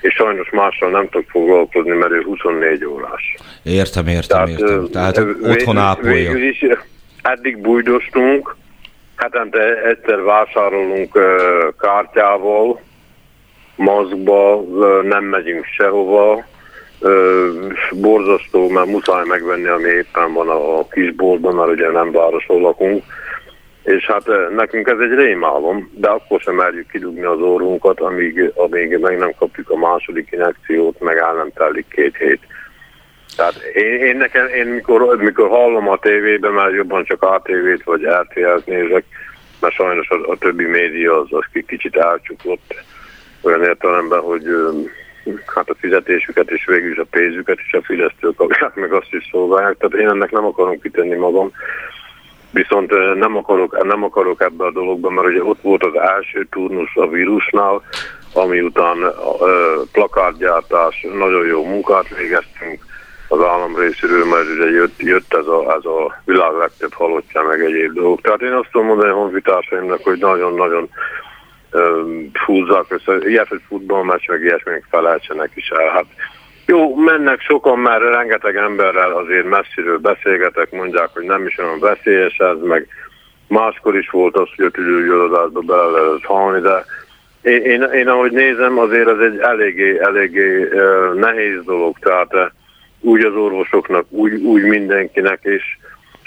és sajnos mással nem tudok foglalkozni, mert ő 24 órás. Értem, értem, Tehát, értem. Tehát otthon ápolja. Végül is eddig bújdostunk, hetente egyszer vásárolunk kártyával, maszkba, nem megyünk sehova, borzasztó, mert muszáj megvenni, ami éppen van a kisboltban, mert ugye nem városon lakunk, és hát nekünk ez egy rémálom, de akkor sem merjük kidugni az órunkat, amíg, amíg meg nem kapjuk a második injekciót, meg el nem telik két hét. Tehát én, én nekem, én mikor, mikor hallom a tévében, mert jobban csak ATV-t vagy RTL-t nézek, mert sajnos a, a többi média az, az kicsit elcsuklott olyan értelemben, hogy hát a fizetésüket és végül is a pénzüket is a fidesztől kapják, meg azt is szolgálják. Tehát én ennek nem akarom kitenni magam. Viszont nem akarok, nem akarok ebbe a dologba, mert ugye ott volt az első turnus a vírusnál, ami után plakátgyártás, nagyon jó munkát végeztünk, az állam részéről, mert ugye jött, jött ez, a, ez a világ legtöbb halottja, meg egyéb dolgok. Tehát én azt tudom mondani a honfitársaimnak, hogy nagyon-nagyon húzzak össze, ilyet, hogy futballmeccs, meg ilyesminek felejtsenek is el. Hát jó, mennek sokan, mert rengeteg emberrel azért messziről beszélgetek, mondják, hogy nem is olyan veszélyes ez, meg máskor is volt az, hogy a tüdőgyulladásba bele lehet halni, de én, én, én, ahogy nézem, azért ez egy eléggé, eléggé uh, nehéz dolog, tehát uh, úgy az orvosoknak, úgy, úgy mindenkinek, és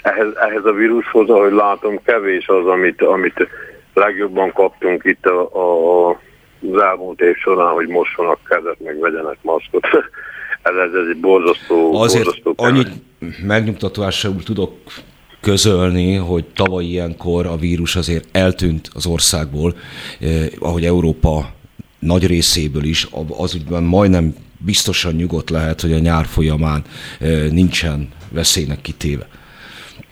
ehhez, ehhez a vírushoz, ahogy látom, kevés az, amit, amit legjobban kaptunk itt a, a, az elmúlt év során, hogy mossanak kezet, meg vegyenek maszkot. ez, ez, egy borzasztó, Azért borzasztó annyit megnyugtatással tudok közölni, hogy tavaly ilyenkor a vírus azért eltűnt az országból, eh, ahogy Európa nagy részéből is, az úgyben majdnem biztosan nyugodt lehet, hogy a nyár folyamán nincsen veszélynek kitéve.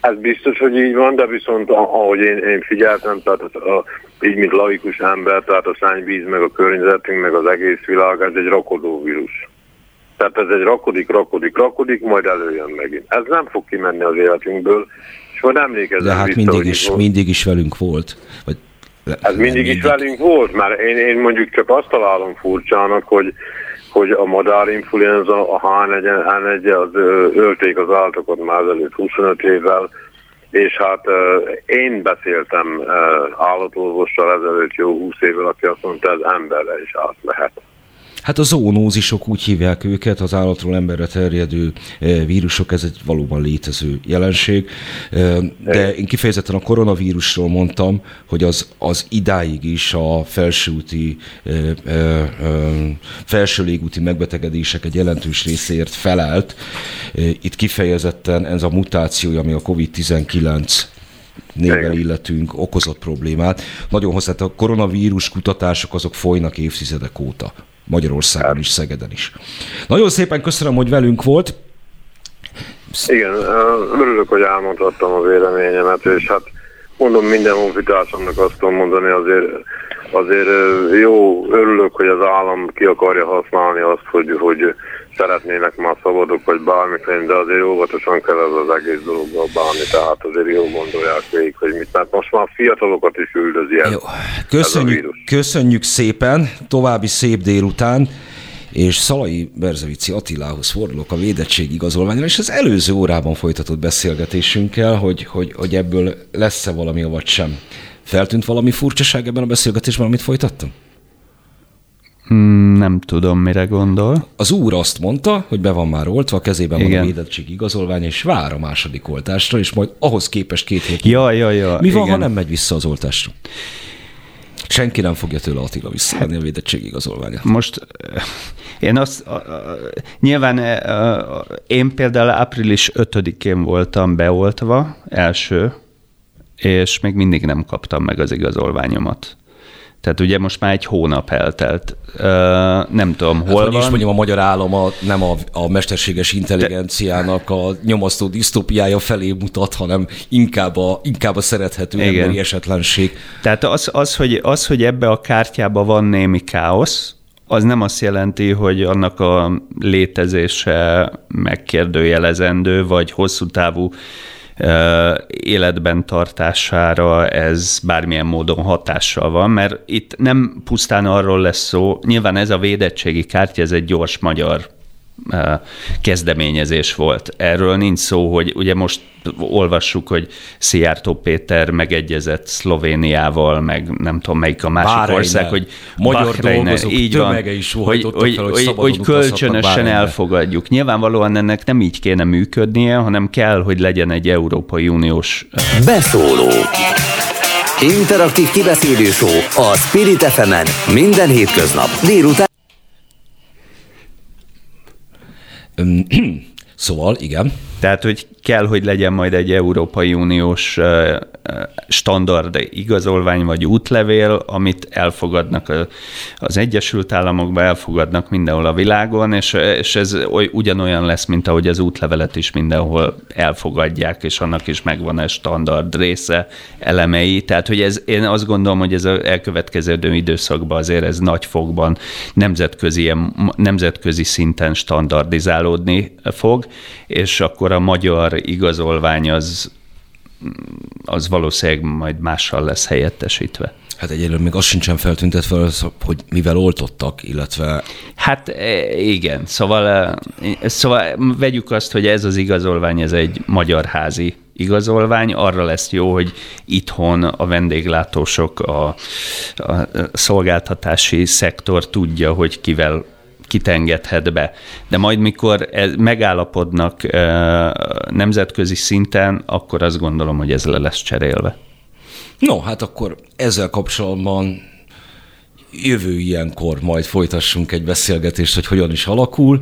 Ez biztos, hogy így van, de viszont ahogy én, én figyeltem, tehát az, a, így mint laikus ember, tehát a szányvíz, meg a környezetünk, meg az egész világ, ez egy rakodó vírus. Tehát ez egy rakodik, rakodik, rakodik, majd előjön megint. Ez nem fog kimenni az életünkből, és majd emlékezem De hát vissza, mindig, is, mindig is velünk volt. Vagy ez mindig, mindig is velünk volt, mert én, én mondjuk csak azt találom furcsának, hogy hogy a madárinfluenza, a H1, az ölték az állatokat már előtt 25 évvel, és hát én beszéltem állatorvossal ezelőtt jó 20 évvel, aki azt mondta, ez emberre is át lehet. Hát a zoonózisok úgy hívják őket, az állatról emberre terjedő eh, vírusok, ez egy valóban létező jelenség. Eh, de én kifejezetten a koronavírusról mondtam, hogy az, az idáig is a felsőúti, eh, felső légúti megbetegedések egy jelentős részéért felelt. Itt kifejezetten ez a mutáció, ami a COVID-19 névvel illetünk, okozott problémát. Nagyon hozzá, a koronavírus kutatások azok folynak évtizedek óta. Magyarországon is, Szegeden is. Nagyon szépen köszönöm, hogy velünk volt. Igen, örülök, hogy elmondhattam a véleményemet, és hát mondom minden honfitársamnak azt tudom mondani, azért, azért jó, örülök, hogy az állam ki akarja használni azt, hogy, hogy szeretnének már szabadok, vagy bármikor, de azért óvatosan kell ez az egész dologgal bánni, tehát azért jó gondolják végig, hogy mit, mert most már fiatalokat is üldözi ez, jó. Köszönjük, ez köszönjük szépen, további szép délután, és Szalai Berzevici Attilához fordulok a védettség igazolványra, és az előző órában folytatott beszélgetésünkkel, hogy, hogy, hogy ebből lesz-e valami, vagy sem. Feltűnt valami furcsaság ebben a beszélgetésben, amit folytattam? Hmm, nem tudom, mire gondol. Az úr azt mondta, hogy be van már oltva, a kezében Igen. van a védettség igazolvány, és vár a második oltásra, és majd ahhoz képest két hét. Ja, ja, ja. Mi van, Igen. ha nem megy vissza az oltásra? Senki nem fogja tőle Attila visszaadni a védettség igazolványát. Most eh, én azt, nyilván eh, én például április 5-én voltam beoltva, első, és még mindig nem kaptam meg az igazolványomat. Tehát ugye most már egy hónap eltelt. Nem tudom, hol hát, van. is mondjam, a magyar állam a, nem a, a mesterséges intelligenciának a nyomasztó disztópiája felé mutat, hanem inkább a, inkább a szerethető Igen. emberi esetlenség. Tehát az, az, hogy, az, hogy ebbe a kártyába van némi káosz, az nem azt jelenti, hogy annak a létezése megkérdőjelezendő, vagy hosszú távú életben tartására ez bármilyen módon hatással van, mert itt nem pusztán arról lesz szó, nyilván ez a védettségi kártya, ez egy gyors magyar kezdeményezés volt. Erről nincs szó, hogy ugye most olvassuk, hogy Szijjártó Péter megegyezett Szlovéniával, meg nem tudom melyik a másik Bárejne. ország, hogy magyar Bahrejne, dolgozók így van, is hogy, fel, hogy, hogy, hogy kölcsönösen elfogadjuk. Nyilvánvalóan ennek nem így kéne működnie, hanem kell, hogy legyen egy Európai Uniós... Beszóló Interaktív kibeszélő show a Spirit fm minden hétköznap délután 嗯 szóval, igen. Tehát, hogy kell, hogy legyen majd egy Európai Uniós standard igazolvány vagy útlevél, amit elfogadnak az Egyesült Államokban, elfogadnak mindenhol a világon, és, és ez ugyanolyan lesz, mint ahogy az útlevelet is mindenhol elfogadják, és annak is megvan egy standard része, elemei. Tehát, hogy ez, én azt gondolom, hogy ez az elkövetkező időszakban azért ez nagy fogban nemzetközi, nemzetközi szinten standardizálódni fog, és akkor a magyar igazolvány az, az valószínűleg majd mással lesz helyettesítve. Hát egyelőre még az sincsen feltüntetve, hogy mivel oltottak, illetve... Hát e, igen, szóval, e, szóval vegyük azt, hogy ez az igazolvány, ez egy magyar házi igazolvány, arra lesz jó, hogy itthon a vendéglátósok, a, a szolgáltatási szektor tudja, hogy kivel kitengedhet be. De majd, mikor ez, megállapodnak e, nemzetközi szinten, akkor azt gondolom, hogy ez le lesz cserélve. No, hát akkor ezzel kapcsolatban jövő ilyenkor majd folytassunk egy beszélgetést, hogy hogyan is alakul.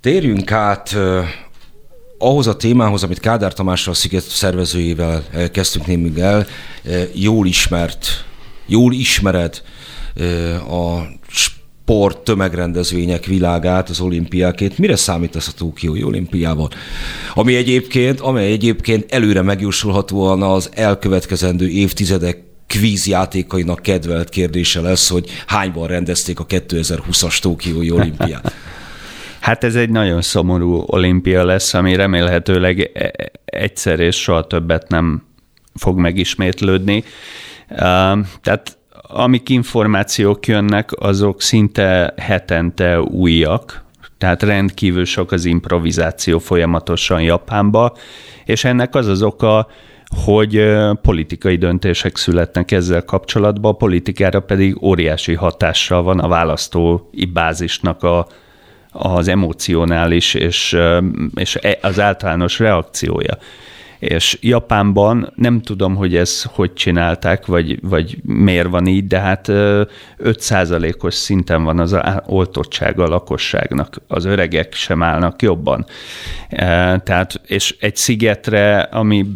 Térjünk át ahhoz a témához, amit Kádár Tamással, a Sziget szervezőjével kezdtünk némig el, jól ismert, jól ismered a sport tömegrendezvények világát, az olimpiákét. Mire számít ez a Tokiói olimpiával? Ami egyébként, amely egyébként előre megjósolhatóan az elkövetkezendő évtizedek kvízjátékainak kedvelt kérdése lesz, hogy hányban rendezték a 2020-as Tokiói olimpiát. Hát ez egy nagyon szomorú olimpia lesz, ami remélhetőleg e- e- egyszer és soha többet nem fog megismétlődni. Tehát amik információk jönnek, azok szinte hetente újak, tehát rendkívül sok az improvizáció folyamatosan Japánba, és ennek az az oka, hogy politikai döntések születnek ezzel kapcsolatban, a politikára pedig óriási hatással van a választói bázisnak a, az emocionális és, és e, az általános reakciója és Japánban nem tudom, hogy ez hogy csinálták, vagy, vagy miért van így, de hát 5%-os szinten van az oltottsága a lakosságnak. Az öregek sem állnak jobban. Tehát, és egy szigetre, ami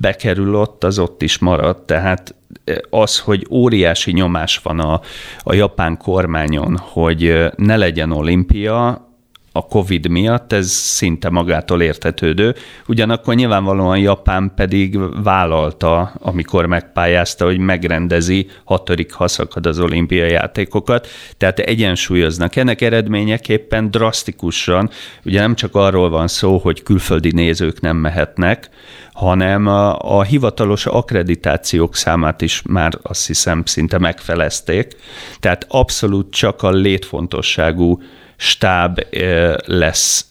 bekerül ott, az ott is marad. Tehát az, hogy óriási nyomás van a, a japán kormányon, hogy ne legyen olimpia, a COVID miatt, ez szinte magától értetődő. Ugyanakkor nyilvánvalóan Japán pedig vállalta, amikor megpályázta, hogy megrendezi hatodik haszakad az olimpiai játékokat, tehát egyensúlyoznak. Ennek eredményeképpen drasztikusan, ugye nem csak arról van szó, hogy külföldi nézők nem mehetnek, hanem a, a hivatalos akkreditációk számát is már azt hiszem szinte megfelezték. Tehát abszolút csak a létfontosságú stáb lesz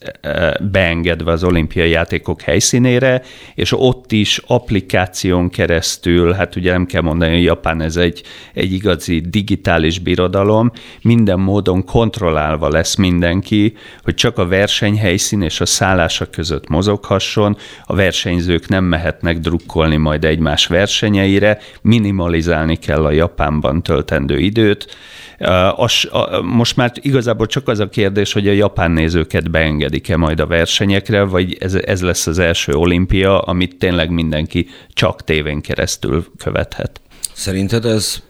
beengedve az olimpiai játékok helyszínére, és ott is applikáción keresztül, hát ugye nem kell mondani, hogy Japán ez egy, egy igazi digitális birodalom, minden módon kontrollálva lesz mindenki, hogy csak a versenyhelyszín és a szállása között mozoghasson, a versenyzők nem mehetnek drukkolni majd egymás versenyeire, minimalizálni kell a Japánban töltendő időt, most már igazából csak az a kérdés, hogy a japán nézőket beengedik-e majd a versenyekre, vagy ez, ez lesz az első olimpia, amit tényleg mindenki csak tévén keresztül követhet. Szerinted ez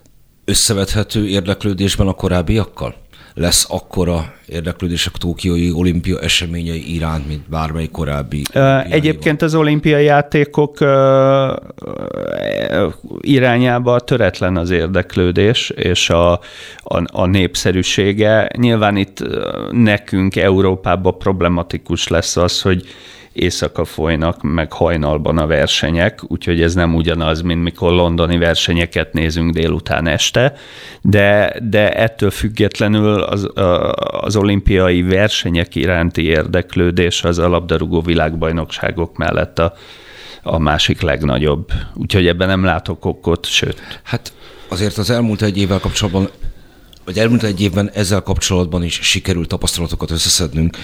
összevethető érdeklődésben a korábbiakkal? Lesz akkora érdeklődés a Tókiói olimpia eseményei iránt, mint bármely korábbi. Egyébként az olimpiai játékok irányába töretlen az érdeklődés és a, a, a népszerűsége. Nyilván itt nekünk Európában problematikus lesz az, hogy éjszaka folynak, meg hajnalban a versenyek, úgyhogy ez nem ugyanaz, mint mikor londoni versenyeket nézünk délután este, de, de ettől függetlenül az, az olimpiai versenyek iránti érdeklődés az a labdarúgó világbajnokságok mellett a, a másik legnagyobb. Úgyhogy ebben nem látok okot, sőt. Hát azért az elmúlt egy évvel kapcsolatban, vagy elmúlt egy évben ezzel kapcsolatban is sikerült tapasztalatokat összeszednünk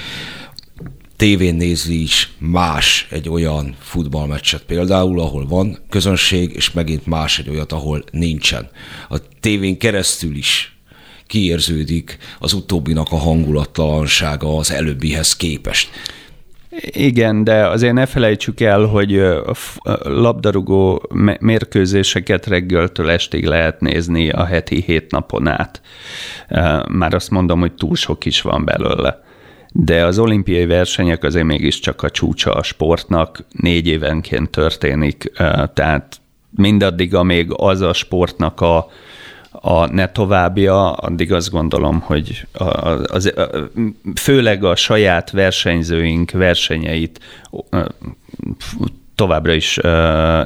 tévén nézni is más egy olyan futballmeccset például, ahol van közönség, és megint más egy olyat, ahol nincsen. A tévén keresztül is kiérződik az utóbbinak a hangulatlansága az előbbihez képest. Igen, de azért ne felejtsük el, hogy labdarúgó mérkőzéseket reggeltől estig lehet nézni a heti hét napon át. Már azt mondom, hogy túl sok is van belőle de az olimpiai versenyek azért mégiscsak a csúcsa a sportnak, négy évenként történik, tehát mindaddig, amíg az a sportnak a, a ne továbbja, addig azt gondolom, hogy az, az, főleg a saját versenyzőink versenyeit továbbra is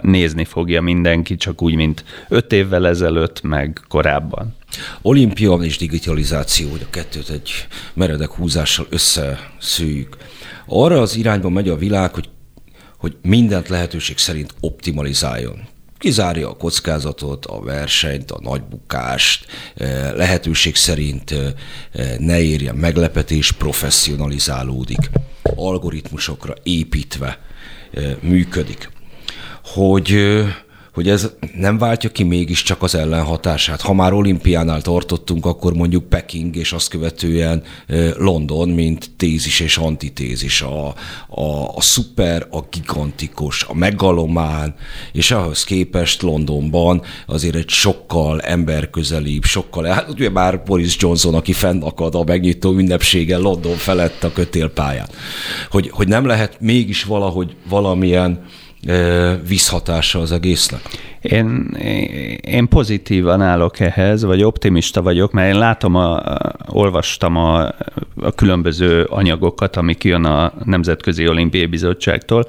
nézni fogja mindenki, csak úgy, mint öt évvel ezelőtt, meg korábban. Olimpia és digitalizáció, hogy a kettőt egy meredek húzással összeszűjük. Arra az irányba megy a világ, hogy, hogy mindent lehetőség szerint optimalizáljon kizárja a kockázatot, a versenyt, a nagybukást, lehetőség szerint ne érjen meglepetés, professzionalizálódik, algoritmusokra építve működik. Hogy hogy ez nem váltja ki mégiscsak az ellenhatását. Ha már olimpiánál tartottunk, akkor mondjuk Peking és azt követően London, mint tézis és antitézis. A, a, a szuper, a gigantikus, a megalomán, és ahhoz képest Londonban azért egy sokkal emberközelibb, sokkal, hát ugye már Boris Johnson, aki fennakad a megnyitó ünnepségen London felett a kötélpályán. Hogy, hogy nem lehet mégis valahogy valamilyen vízhatása az egésznek? Én, én pozitívan állok ehhez, vagy optimista vagyok, mert én látom, a, olvastam a, a különböző anyagokat, amik jön a Nemzetközi Olimpiai Bizottságtól,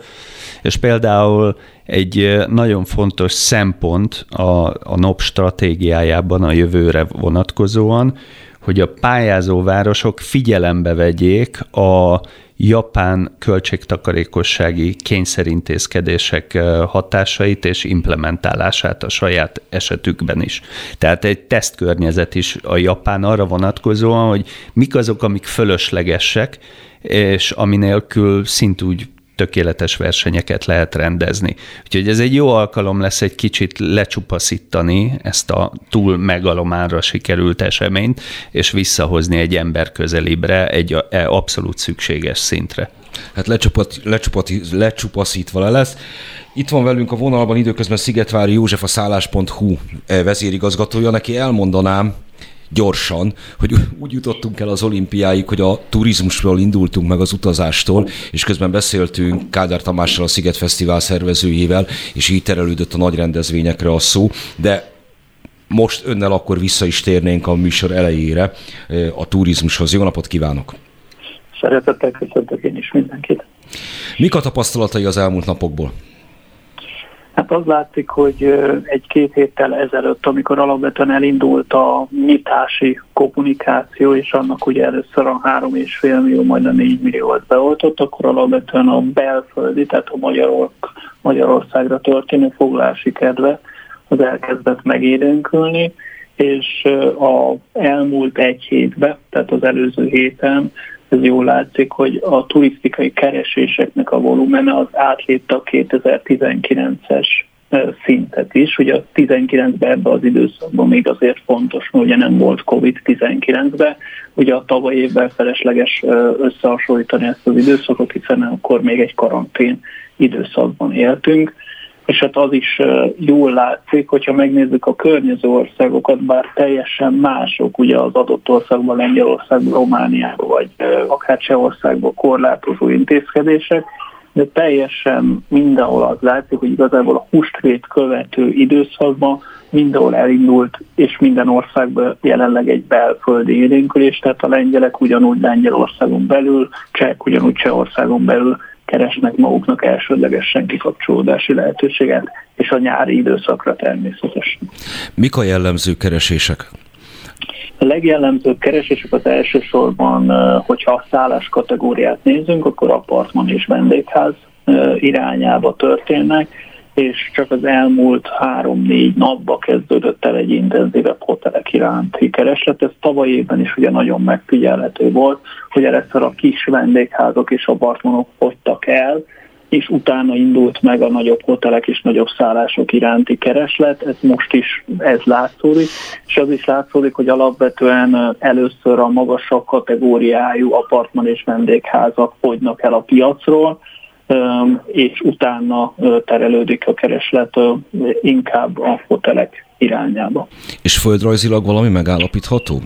és például egy nagyon fontos szempont a, a NOP stratégiájában a jövőre vonatkozóan, hogy a pályázó városok figyelembe vegyék a japán költségtakarékossági kényszerintézkedések hatásait és implementálását a saját esetükben is. Tehát egy tesztkörnyezet is a japán arra vonatkozóan, hogy mik azok, amik fölöslegesek, és ami nélkül szintúgy tökéletes versenyeket lehet rendezni. Úgyhogy ez egy jó alkalom lesz egy kicsit lecsupaszítani ezt a túl megalomára sikerült eseményt, és visszahozni egy ember közelibbre, egy e, abszolút szükséges szintre. Hát lecsupat, lecsupat, lecsupaszítva le lesz. Itt van velünk a vonalban időközben Szigetvári József a szállás.hu vezérigazgatója. Neki elmondanám, gyorsan, hogy úgy jutottunk el az olimpiáig, hogy a turizmusról indultunk meg az utazástól, és közben beszéltünk Kádár Tamással, a Sziget Fesztivál szervezőjével, és így terelődött a nagy rendezvényekre a szó, de most önnel akkor vissza is térnénk a műsor elejére a turizmushoz. Jó napot kívánok! Szeretettel köszöntök én is mindenkit. Mik a tapasztalatai az elmúlt napokból? Hát az látszik, hogy egy-két héttel ezelőtt, amikor alapvetően elindult a nyitási kommunikáció, és annak ugye először a három és fél millió, majd a négy millió az beoltott, akkor alapvetően a belföldi, tehát a Magyarok, Magyarországra történő foglalási kedve az elkezdett megérenkülni, és a elmúlt egy hétben, tehát az előző héten ez jól látszik, hogy a turisztikai kereséseknek a volumene az átlépte a 2019-es szintet is. Ugye a 19-ben ebben az időszakban még azért fontos, ugye nem volt COVID-19-ben, ugye a tavaly évvel felesleges összehasonlítani ezt az időszakot, hiszen akkor még egy karantén időszakban éltünk és hát az is jól látszik, hogyha megnézzük a környező országokat, bár teljesen mások, ugye az adott országban, Lengyelországban, Romániában, vagy akár Csehországban korlátozó intézkedések, de teljesen mindenhol az látszik, hogy igazából a hústvét követő időszakban mindenhol elindult, és minden országban jelenleg egy belföldi érénkülés, tehát a lengyelek ugyanúgy Lengyelországon belül, csehek ugyanúgy Csehországon belül keresnek maguknak elsődlegesen kikapcsolódási lehetőséget, és a nyári időszakra természetesen. Mik a jellemző keresések? A legjellemzőbb keresések az elsősorban, hogyha a szállás kategóriát nézünk, akkor apartman és vendégház irányába történnek és csak az elmúlt három-négy napba kezdődött el egy intenzívebb hotelek iránti kereslet. Ez tavaly évben is ugye nagyon megfigyelhető volt, hogy először a kis vendégházak és apartmanok fogytak el, és utána indult meg a nagyobb hotelek és nagyobb szállások iránti kereslet, ez most is ez látszódik, és az is látszódik, hogy alapvetően először a magasabb kategóriájú apartman és vendégházak fogynak el a piacról, és utána terelődik a kereslet inkább a hotelek irányába. És földrajzilag valami megállapítható?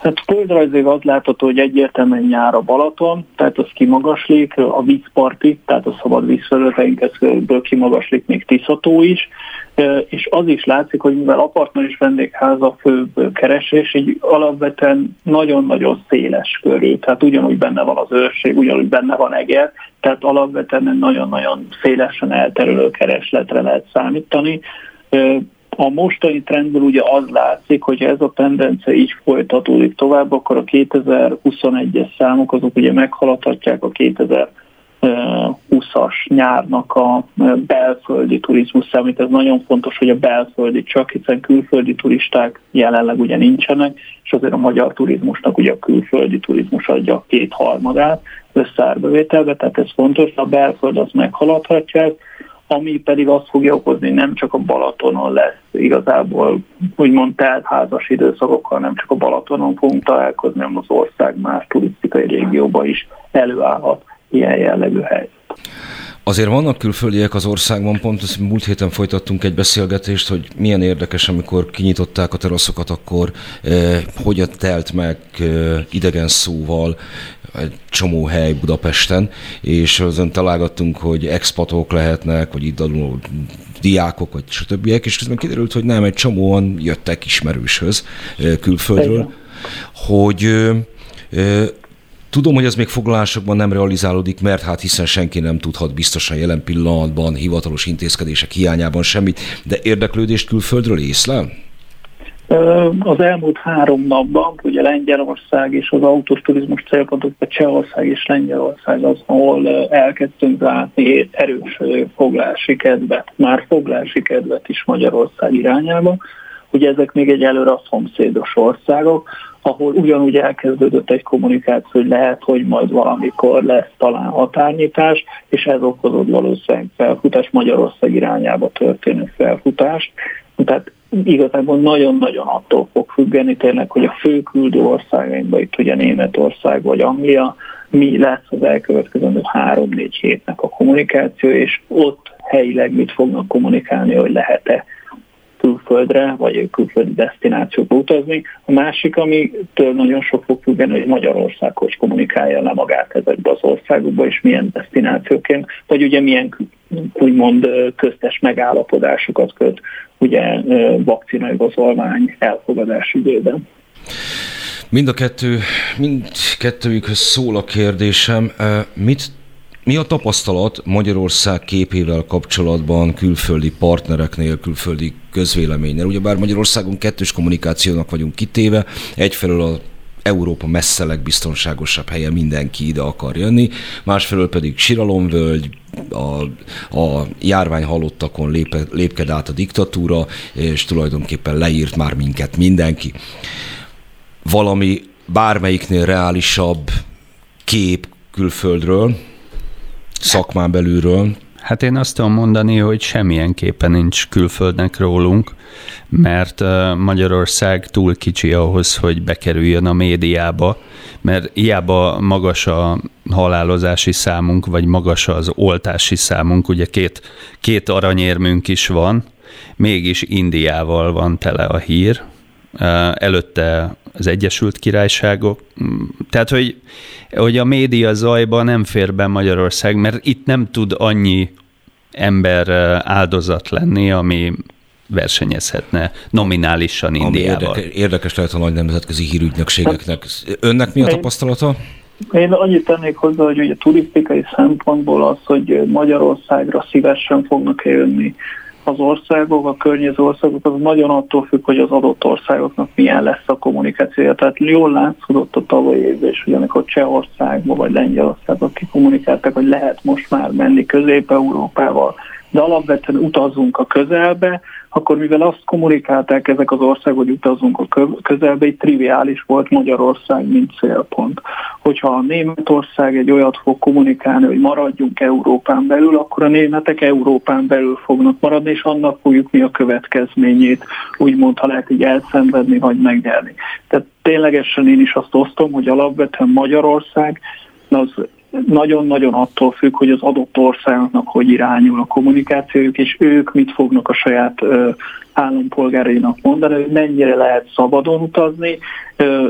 Tehát földrajzilag az látható, hogy egyértelműen nyár a Balaton, tehát az kimagaslik, a vízparti, tehát a szabad vízfelületeinkből kimagaslik még Tiszató is, és az is látszik, hogy mivel apartman és vendégháza főbb keresés, így alapvetően nagyon-nagyon széles körű, tehát ugyanúgy benne van az őrség, ugyanúgy benne van Eger, tehát alapvetően nagyon-nagyon szélesen elterülő keresletre lehet számítani. A mostani trendből ugye az látszik, hogy ez a tendencia így folytatódik tovább, akkor a 2021-es számok azok ugye meghaladhatják a 2000 20-as nyárnak a belföldi turizmus számít. Ez nagyon fontos, hogy a belföldi csak, hiszen külföldi turisták jelenleg ugye nincsenek, és azért a magyar turizmusnak ugye a külföldi turizmus adja a kétharmadát összeárbevételbe, tehát ez fontos, a belföld az meghaladhatja ezt, ami pedig azt fogja okozni, nem csak a Balatonon lesz igazából úgymond teltházas időszakokkal, nem csak a Balatonon fogunk találkozni, hanem az ország más turisztikai régióban is előállhat ilyen jellegű helyzet. Azért vannak külföldiek az országban, pont ezt múlt héten folytattunk egy beszélgetést, hogy milyen érdekes, amikor kinyitották a teraszokat, akkor eh, hogyan telt meg eh, idegen szóval egy csomó hely Budapesten, és azon találgattunk, hogy expatok lehetnek, vagy itt adó diákok, vagy stb. És közben kiderült, hogy nem, egy csomóan jöttek ismerőshöz eh, külföldről, hogy eh, Tudom, hogy ez még foglalásokban nem realizálódik, mert hát hiszen senki nem tudhat biztosan jelen pillanatban hivatalos intézkedések hiányában semmit, de érdeklődést külföldről észlel? Az elmúlt három napban, ugye Lengyelország és az autóturizmus célpontok, a Csehország és Lengyelország az, ahol elkezdtünk látni erős foglási kedvet, már foglási kedvet is Magyarország irányába. Ugye ezek még egy előre a szomszédos országok, ahol ugyanúgy elkezdődött egy kommunikáció, hogy lehet, hogy majd valamikor lesz talán határnyitás, és ez okozott valószínűleg felfutás, Magyarország irányába történő felfutást. Tehát igazából nagyon-nagyon attól fog függeni tényleg, hogy a fő küldő országainkban, itt ugye Németország vagy Anglia, mi lesz az elkövetkező három-négy hétnek a kommunikáció, és ott helyileg mit fognak kommunikálni, hogy lehet-e külföldre, vagy külföldi destinációba utazni. A másik, ami nagyon sok fog függeni, hogy Magyarország hogy kommunikálja le magát ezekbe az országokba, és milyen destinációként, vagy ugye milyen úgymond köztes megállapodásokat köt ugye vakcinaigazolvány elfogadás időben. Mind a kettő, mind kettőjükhöz szól a kérdésem. Mit mi a tapasztalat Magyarország képével kapcsolatban külföldi partnereknél, külföldi közvéleménynél? Ugyebár Magyarországon kettős kommunikációnak vagyunk kitéve, egyfelől a Európa messze legbiztonságosabb helye, mindenki ide akar jönni, másfelől pedig Siralomvölgy, a, a járvány halottakon lép, lépked át a diktatúra, és tulajdonképpen leírt már minket mindenki. Valami bármelyiknél reálisabb kép külföldről, szakmán belülről? Hát én azt tudom mondani, hogy semmilyen képen nincs külföldnek rólunk, mert Magyarország túl kicsi ahhoz, hogy bekerüljön a médiába, mert hiába magas a halálozási számunk, vagy magas az oltási számunk, ugye két, két aranyérmünk is van, mégis Indiával van tele a hír, előtte az Egyesült Királyságok. Tehát, hogy, hogy a média zajba nem fér be Magyarország, mert itt nem tud annyi ember áldozat lenni, ami versenyezhetne nominálisan ami Indiával. Érdekes, érdekes lehet a nagy nemzetközi hírügynökségeknek. Önnek mi a tapasztalata? Én annyit tennék hozzá, hogy ugye turisztikai szempontból az, hogy Magyarországra szívesen fognak jönni az országok, a környező országok, az nagyon attól függ, hogy az adott országoknak milyen lesz a kommunikációja. Tehát jól látszódott a tavalyi évben is, hogy amikor Csehországba vagy Lengyelországba kikommunikáltak, hogy lehet most már menni Közép-Európával, de alapvetően utazunk a közelbe, akkor mivel azt kommunikálták ezek az országok, hogy utazunk a közelbe, egy triviális volt Magyarország, mint célpont. Hogyha a Németország egy olyat fog kommunikálni, hogy maradjunk Európán belül, akkor a németek Európán belül fognak maradni, és annak fogjuk mi a következményét, úgymond, ha lehet így elszenvedni, vagy megnyerni. Tehát ténylegesen én is azt osztom, hogy alapvetően Magyarország az nagyon-nagyon attól függ, hogy az adott országoknak hogy irányul a kommunikációjuk, és ők mit fognak a saját állampolgárainak mondani, hogy mennyire lehet szabadon utazni,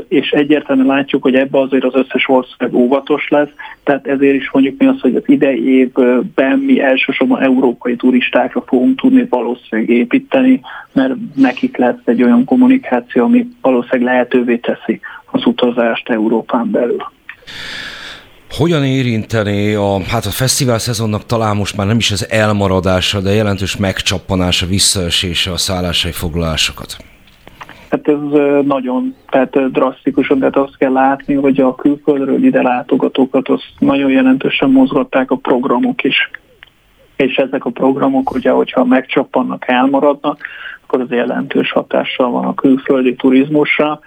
és egyértelműen látjuk, hogy ebbe azért az összes ország óvatos lesz, tehát ezért is mondjuk mi azt, hogy az idei évben mi elsősorban európai turistákra fogunk tudni valószínűleg építeni, mert nekik lesz egy olyan kommunikáció, ami valószínűleg lehetővé teszi az utazást Európán belül. Hogyan érinteni a, hát a fesztivál szezonnak talán most már nem is az elmaradása, de jelentős megcsappanása, visszaesése a szállásai foglalásokat? Hát ez nagyon tehát drasztikusan, tehát azt kell látni, hogy a külföldről ide látogatókat azt nagyon jelentősen mozgatták a programok is. És ezek a programok, ugye, hogyha megcsappannak, elmaradnak, akkor az jelentős hatással van a külföldi turizmusra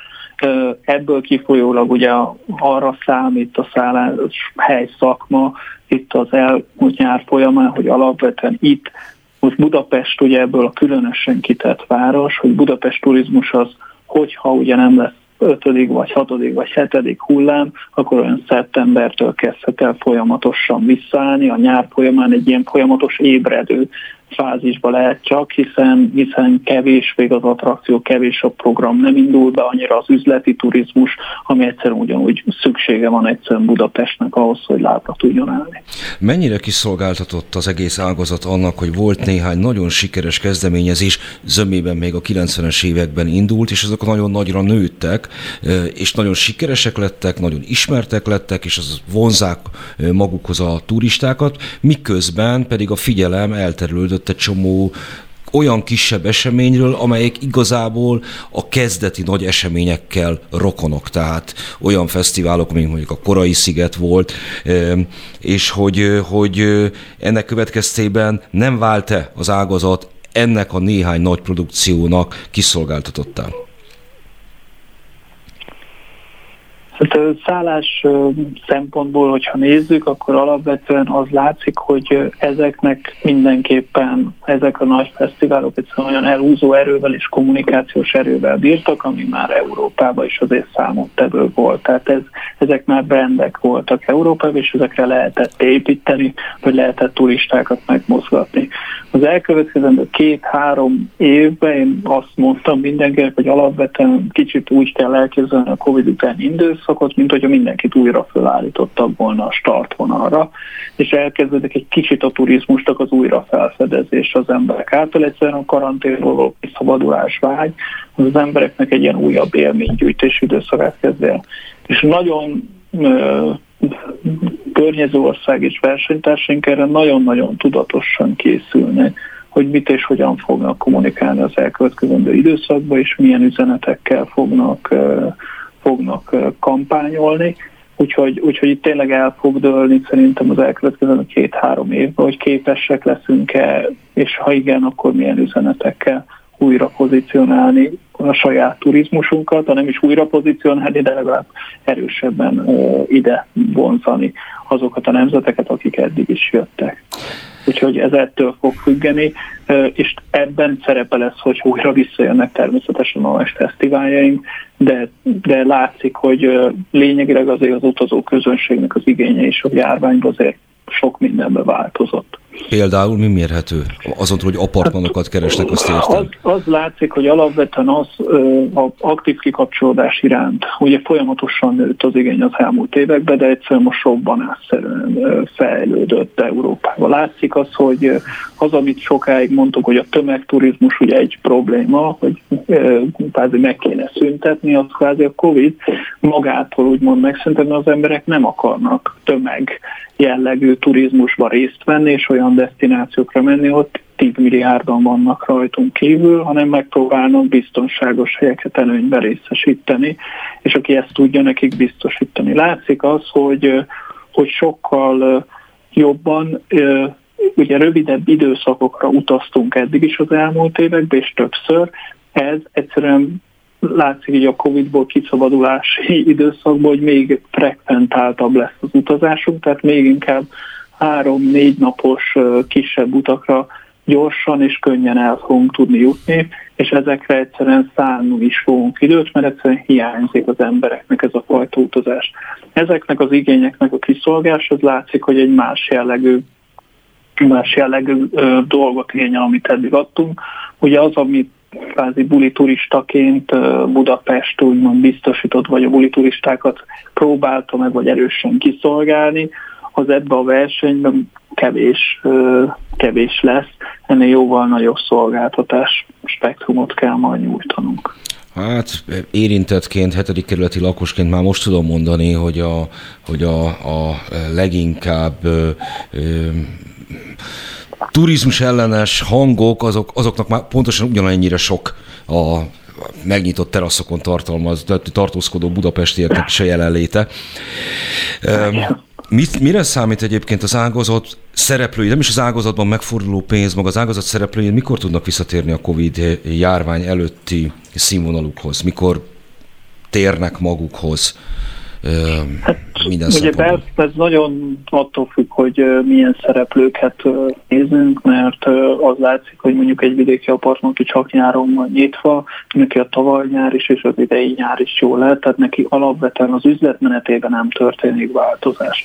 Ebből kifolyólag ugye arra számít a szállás hely szakma itt az elmúlt nyár folyamán, hogy alapvetően itt most Budapest ugye ebből a különösen kitett város, hogy Budapest turizmus az, hogyha ugye nem lesz ötödik, vagy hatodik, vagy hetedik hullám, akkor olyan szeptembertől kezdhet el folyamatosan visszaállni. A nyár folyamán egy ilyen folyamatos ébredő fázisba lehet csak, hiszen, hiszen kevés még az attrakció, kevés a program, nem indul be annyira az üzleti turizmus, ami egyszerűen ugyanúgy szüksége van egyszerűen Budapestnek ahhoz, hogy lábra tudjon állni. Mennyire kiszolgáltatott az egész ágazat annak, hogy volt néhány nagyon sikeres kezdeményezés, zömében még a 90-es években indult, és azok nagyon nagyra nőttek, és nagyon sikeresek lettek, nagyon ismertek lettek, és az vonzák magukhoz a turistákat, miközben pedig a figyelem elterülődött egy csomó olyan kisebb eseményről, amelyek igazából a kezdeti nagy eseményekkel rokonok, tehát olyan fesztiválok, mint mondjuk a Korai Sziget volt, és hogy, hogy ennek következtében nem vált-e az ágazat ennek a néhány nagy produkciónak kiszolgáltatottá? Hát szállás szempontból, hogyha nézzük, akkor alapvetően az látszik, hogy ezeknek mindenképpen ezek a nagy fesztiválok egyszerűen olyan elhúzó erővel és kommunikációs erővel bírtak, ami már Európában is azért tevő volt. Tehát ez, ezek már brendek voltak Európában, és ezekre lehetett építeni, vagy lehetett turistákat megmozgatni. Az elkövetkezendő két-három évben én azt mondtam mindenkinek, hogy alapvetően kicsit úgy kell elképzelni a Covid után időszak, időszakot, mint hogyha mindenkit újra felállítottak volna a startvonalra, és elkezdődik egy kicsit a turizmusnak az újra felfedezés az emberek által. Egyszerűen a karanténról való szabadulás vágy, az, az embereknek egy ilyen újabb élménygyűjtés időszakát kezd el. És nagyon környező ország és versenytársaink erre nagyon-nagyon tudatosan készülnek, hogy mit és hogyan fognak kommunikálni az elkövetkezendő időszakban, és milyen üzenetekkel fognak fognak kampányolni, úgyhogy, úgyhogy itt tényleg el fog dőlni szerintem az elkövetkező két-három évben, hogy képesek leszünk-e, és ha igen, akkor milyen üzenetekkel újra pozícionálni a saját turizmusunkat, hanem is újra pozícionálni, de legalább erősebben ide vonzani azokat a nemzeteket, akik eddig is jöttek. Úgyhogy ez ettől fog függeni, és ebben szerepe lesz, hogy újra visszajönnek természetesen a fesztiváljaink, de, de látszik, hogy lényegileg azért az utazó közönségnek az igénye is a járványban azért sok mindenbe változott. Például mi mérhető? Azon, hogy apartmanokat keresnek, azt értem. Az, az látszik, hogy alapvetően az az aktív kikapcsolódás iránt, ugye folyamatosan nőtt az igény az elmúlt években, de egyszerűen most robbanásszerűen fejlődött Európában. Látszik az, hogy az, amit sokáig mondtuk, hogy a tömegturizmus ugye egy probléma, hogy kvázi meg kéne szüntetni, az kvázi a Covid magától úgymond megszüntetni, az emberek nem akarnak tömeg jellegű turizmusba részt venni, és olyan destinációkra menni, ott 10 milliárdan vannak rajtunk kívül, hanem megpróbálnak biztonságos helyeket előnybe részesíteni, és aki ezt tudja nekik biztosítani. Látszik az, hogy, hogy sokkal jobban ugye rövidebb időszakokra utaztunk eddig is az elmúlt években, és többször. Ez egyszerűen látszik hogy a Covid-ból kiszabadulási időszakban, hogy még frekventáltabb lesz az utazásunk, tehát még inkább három-négy napos kisebb utakra gyorsan és könnyen el fogunk tudni jutni, és ezekre egyszerűen szállni is fogunk időt, mert egyszerűen hiányzik az embereknek ez a fajta utazás. Ezeknek az igényeknek a kiszolgás, az látszik, hogy egy más jellegű más jellegű ö, dolgot igényel, amit eddig adtunk. Ugye az, amit kvázi buli turistaként Budapest úgymond biztosított, vagy a buli turistákat próbálta meg, vagy erősen kiszolgálni, az ebbe a versenyben kevés, kevés lesz, ennél jóval nagyobb szolgáltatás spektrumot kell majd nyújtanunk. Hát érintettként, hetedik kerületi lakosként már most tudom mondani, hogy a, hogy a, a leginkább ö, ö, turizmus ellenes hangok, azok, azoknak már pontosan ugyanannyire sok a megnyitott teraszokon tartalmaz, tartózkodó budapestieknek a jelenléte. Mit, mire számít egyébként az ágazat szereplői, nem is az ágazatban megforduló pénz, maga az ágazat szereplői, mikor tudnak visszatérni a Covid járvány előtti színvonalukhoz? Mikor térnek magukhoz? Hát, minden ugye persze, ez nagyon attól függ, hogy milyen szereplőket nézünk, mert az látszik, hogy mondjuk egy vidéki apartman, aki csak nyáron van nyitva, neki a tavaly nyár is és az idei nyár is jó lehet, tehát neki alapvetően az üzletmenetében nem történik változás.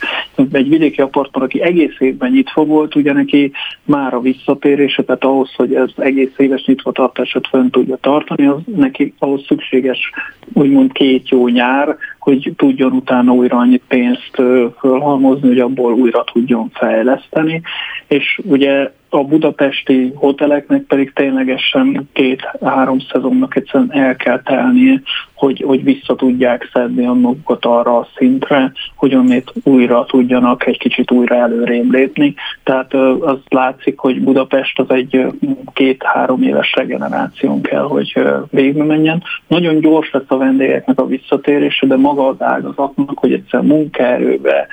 Egy vidéki apartman, aki egész évben nyitva volt, ugye neki már a visszatérése, tehát ahhoz, hogy ez egész éves nyitva tartását fönn tudja tartani, az neki ahhoz szükséges úgymond két jó nyár, hogy tudjon utána újra annyi pénzt fölhalmozni, hogy abból újra tudjon fejleszteni. És ugye a budapesti hoteleknek pedig ténylegesen két-három szezonnak egyszerűen el kell telnie, hogy, hogy vissza tudják szedni a magukat arra a szintre, hogy onnét újra tudjanak egy kicsit újra előrébb lépni. Tehát az látszik, hogy Budapest az egy két-három éves regeneráción kell, hogy végbe menjen. Nagyon gyors lesz a vendégeknek a visszatérése, de maga az ágazatnak, hogy egyszer munkaerőbe,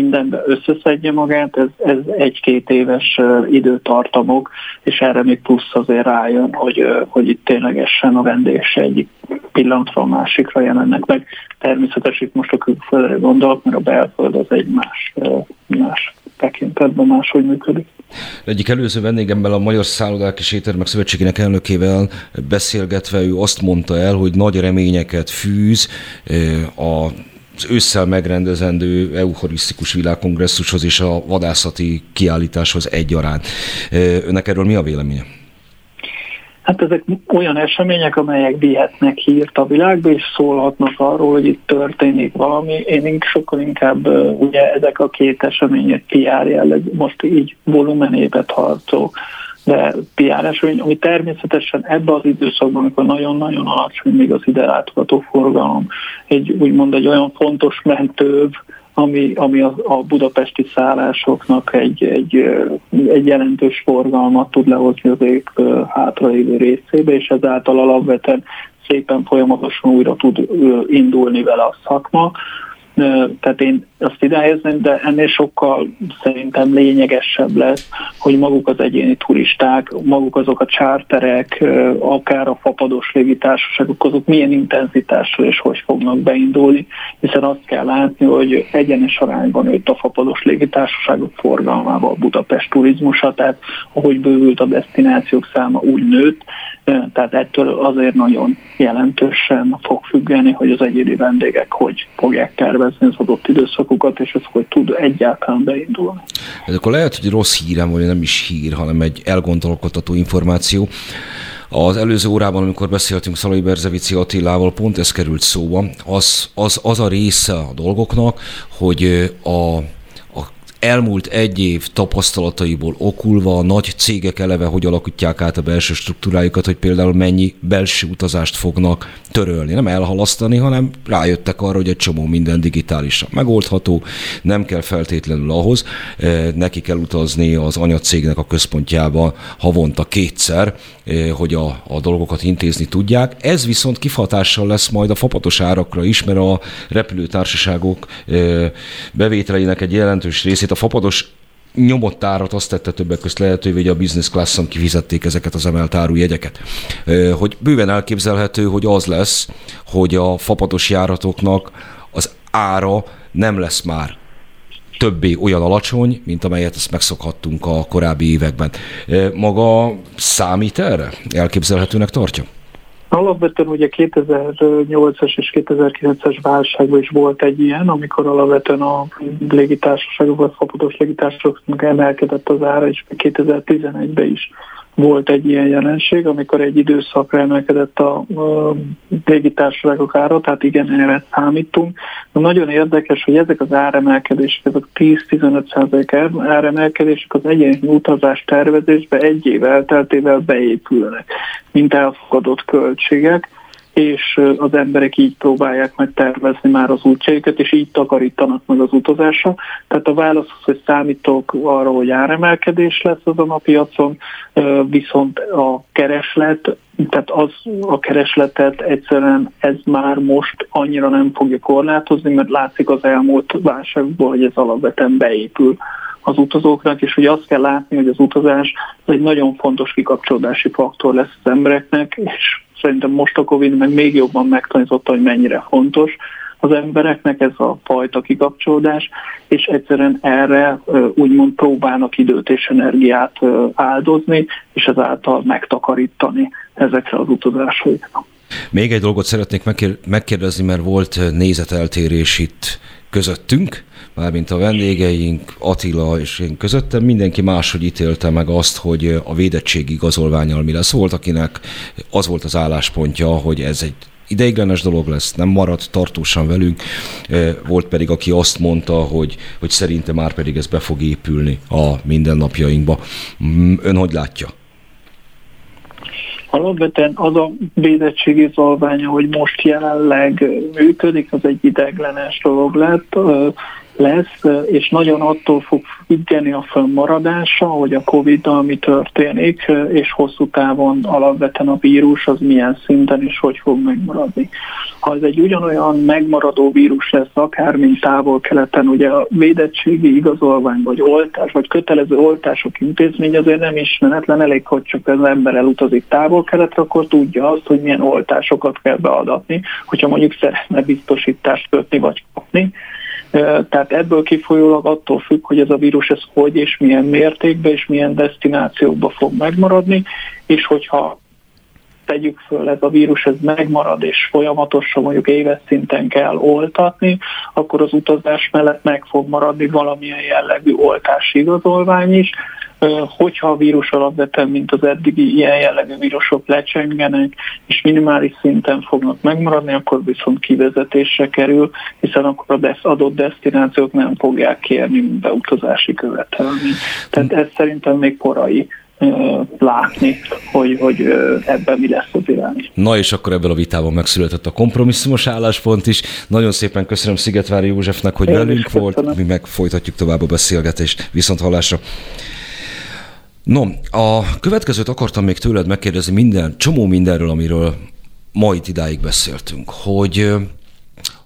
mindenbe összeszedje magát, ez, ez egy-két éves időtartamok, és erre még plusz azért rájön, hogy, hogy itt ténylegesen a vendégse egyik pillanatról másikra jelennek meg. Természetesen itt most a külföldre gondolok, mert a belföld az egy más, más tekintetben máshogy működik. Egyik előző vendégemmel a Magyar Szállodák és Éttermek Szövetségének elnökével beszélgetve ő azt mondta el, hogy nagy reményeket fűz a az ősszel megrendezendő eucharisztikus világkongresszushoz és a vadászati kiállításhoz egyaránt. Önnek erről mi a véleménye? Hát ezek olyan események, amelyek vihetnek hírt a világba, és szólhatnak arról, hogy itt történik valami. Én sokkal inkább ugye ezek a két események PR jelleg, most így volumenébe tartó de PR esemény, ami természetesen ebben az időszakban, amikor nagyon-nagyon alacsony még az ide látható forgalom, egy úgymond egy olyan fontos mentőv, ami, ami a, a budapesti szállásoknak egy, egy, egy jelentős forgalmat tud lehozni az ég hátralévő részébe, és ezáltal alapvetően szépen folyamatosan újra tud indulni vele a szakma. Tehát én azt idehelyezném, de ennél sokkal szerintem lényegesebb lesz, hogy maguk az egyéni turisták, maguk azok a csárterek, akár a fapados légitársaságok, azok milyen intenzitással és hogy fognak beindulni, hiszen azt kell látni, hogy egyenes arányban nőtt a fapados légitársaságok forgalmával Budapest turizmusa, tehát ahogy bővült a destinációk száma, úgy nőtt, tehát ettől azért nagyon jelentősen fog függeni, hogy az egyéni vendégek hogy fogják tervezni az adott időszakukat, és ez hogy tud egyáltalán beindulni. Ez akkor lehet, hogy rossz hírem, vagy nem is hír, hanem egy elgondolkodható információ. Az előző órában, amikor beszéltünk Szalai Berzevici Attilával, pont ez került szóba. Az, az, az a része a dolgoknak, hogy a elmúlt egy év tapasztalataiból okulva a nagy cégek eleve hogy alakítják át a belső struktúrájukat, hogy például mennyi belső utazást fognak törölni. Nem elhalasztani, hanem rájöttek arra, hogy egy csomó minden digitálisan megoldható, nem kell feltétlenül ahhoz, eh, neki kell utazni az anyacégnek a központjába havonta kétszer, eh, hogy a, a dolgokat intézni tudják. Ez viszont kifatással lesz majd a fapatos árakra is, mert a repülőtársaságok eh, bevételeinek egy jelentős részét a fapados nyomott árat azt tette többek között lehetővé, hogy a business classon kifizették ezeket az emelt áru jegyeket. Hogy bőven elképzelhető, hogy az lesz, hogy a fapados járatoknak az ára nem lesz már többé olyan alacsony, mint amelyet ezt megszokhattunk a korábbi években. Maga számít erre? Elképzelhetőnek tartja? Alapvetően ugye 2008-as és 2009-es válságban is volt egy ilyen, amikor alapvetően a légitársaságok, vagy fapados légitársaságoknak emelkedett az ára, és 2011-ben is volt egy ilyen jelenség, amikor egy időszakra emelkedett a, légitársaságok ára, tehát igen, erre számítunk. De nagyon érdekes, hogy ezek az áremelkedések, ezek 10-15% áremelkedések az egyéni utazás tervezésbe egy év elteltével beépülnek, mint elfogadott költségek és az emberek így próbálják meg tervezni már az útjaikat, és így takarítanak meg az utazásra. Tehát a válasz az, hogy számítok arra, hogy áremelkedés lesz azon a piacon, viszont a kereslet, tehát az a keresletet egyszerűen ez már most annyira nem fogja korlátozni, mert látszik az elmúlt válságból, hogy ez alapvetően beépül az utazóknak, és hogy azt kell látni, hogy az utazás egy nagyon fontos kikapcsolódási faktor lesz az embereknek, és szerintem most a Covid meg még jobban megtanította, hogy mennyire fontos az embereknek ez a fajta kikapcsolódás, és egyszerűen erre úgymond próbálnak időt és energiát áldozni, és ezáltal megtakarítani ezekre az utazásaikra. Még egy dolgot szeretnék megkérdezni, mert volt nézeteltérés itt közöttünk, mármint a vendégeink, Attila és én közöttem, mindenki máshogy ítélte meg azt, hogy a védettségi igazolványal mi lesz. Volt, akinek az volt az álláspontja, hogy ez egy ideiglenes dolog lesz, nem marad tartósan velünk. Volt pedig, aki azt mondta, hogy, hogy szerinte már pedig ez be fog épülni a mindennapjainkba. Mm, ön hogy látja? Alapvetően az a védettségi zolványa, hogy most jelenleg működik, az egy ideglenes dolog lett lesz, és nagyon attól fog függeni a fönnmaradása, hogy a covid ami történik, és hosszú távon alapvetően a vírus az milyen szinten és hogy fog megmaradni. Ha ez egy ugyanolyan megmaradó vírus lesz, akár mint távol-keleten, ugye a védettségi igazolvány, vagy oltás, vagy kötelező oltások intézmény azért nem ismeretlen, elég, hogy csak az ember elutazik távol-keletre, akkor tudja azt, hogy milyen oltásokat kell beadatni, hogyha mondjuk szeretne biztosítást kötni vagy kapni tehát ebből kifolyólag attól függ, hogy ez a vírus ez hogy és milyen mértékben és milyen destinációkba fog megmaradni, és hogyha tegyük föl, ez a vírus ez megmarad, és folyamatosan mondjuk éves szinten kell oltatni, akkor az utazás mellett meg fog maradni valamilyen jellegű oltási igazolvány is, hogyha a vírus alapvetően, mint az eddigi ilyen jellegű vírusok lecsengenek, és minimális szinten fognak megmaradni, akkor viszont kivezetésre kerül, hiszen akkor az adott destinációk nem fogják kérni beutazási követelményt. Tehát ez szerintem még korai látni, hogy, hogy ebben mi lesz az irány. Na és akkor ebből a vitában megszületett a kompromisszumos álláspont is. Nagyon szépen köszönöm Szigetvári Józsefnek, hogy Én velünk volt, mi meg folytatjuk tovább a beszélgetést. Viszont hallásra! No, a következőt akartam még tőled megkérdezni minden, csomó mindenről, amiről ma itt idáig beszéltünk, hogy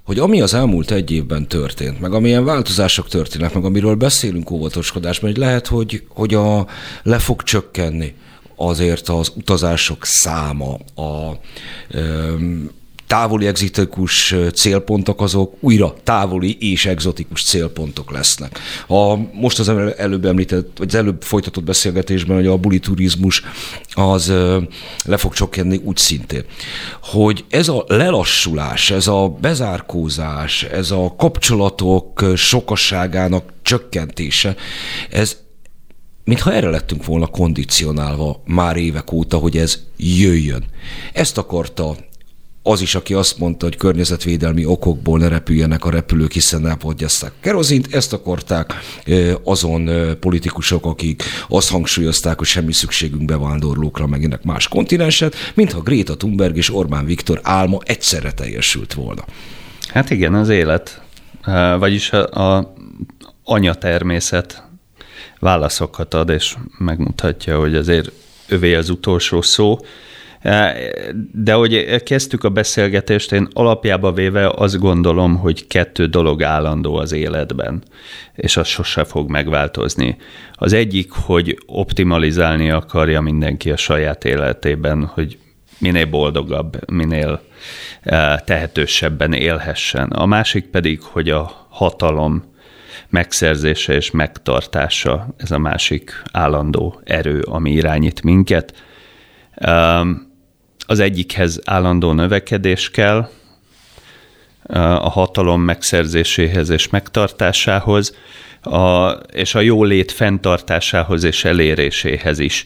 hogy ami az elmúlt egy évben történt, meg amilyen változások történnek, meg amiről beszélünk óvatoskodásban, hogy lehet, hogy, hogy a, le fog csökkenni azért az utazások száma, a, távoli egzotikus célpontok azok újra távoli és egzotikus célpontok lesznek. A, most az előbb említett, vagy az előbb folytatott beszélgetésben, hogy a buli turizmus az le fog csökkenni úgy szintén. Hogy ez a lelassulás, ez a bezárkózás, ez a kapcsolatok sokasságának csökkentése, ez mintha erre lettünk volna kondicionálva már évek óta, hogy ez jöjjön. Ezt akarta az is, aki azt mondta, hogy környezetvédelmi okokból ne repüljenek a repülők, hiszen elpodgyaszták kerozint, ezt akarták azon politikusok, akik azt hangsúlyozták, hogy semmi szükségünk bevándorlókra, meg ennek más kontinenset, mintha Greta Thunberg és Orbán Viktor álma egyszerre teljesült volna. Hát igen, az élet, vagyis a, a anya természet válaszokat ad, és megmutatja, hogy azért övé az utolsó szó, de hogy kezdtük a beszélgetést, én alapjába véve azt gondolom, hogy kettő dolog állandó az életben, és az sose fog megváltozni. Az egyik, hogy optimalizálni akarja mindenki a saját életében, hogy minél boldogabb, minél tehetősebben élhessen. A másik pedig, hogy a hatalom megszerzése és megtartása, ez a másik állandó erő, ami irányít minket. Az egyikhez állandó növekedés kell, a hatalom megszerzéséhez és megtartásához, a, és a jólét fenntartásához és eléréséhez is.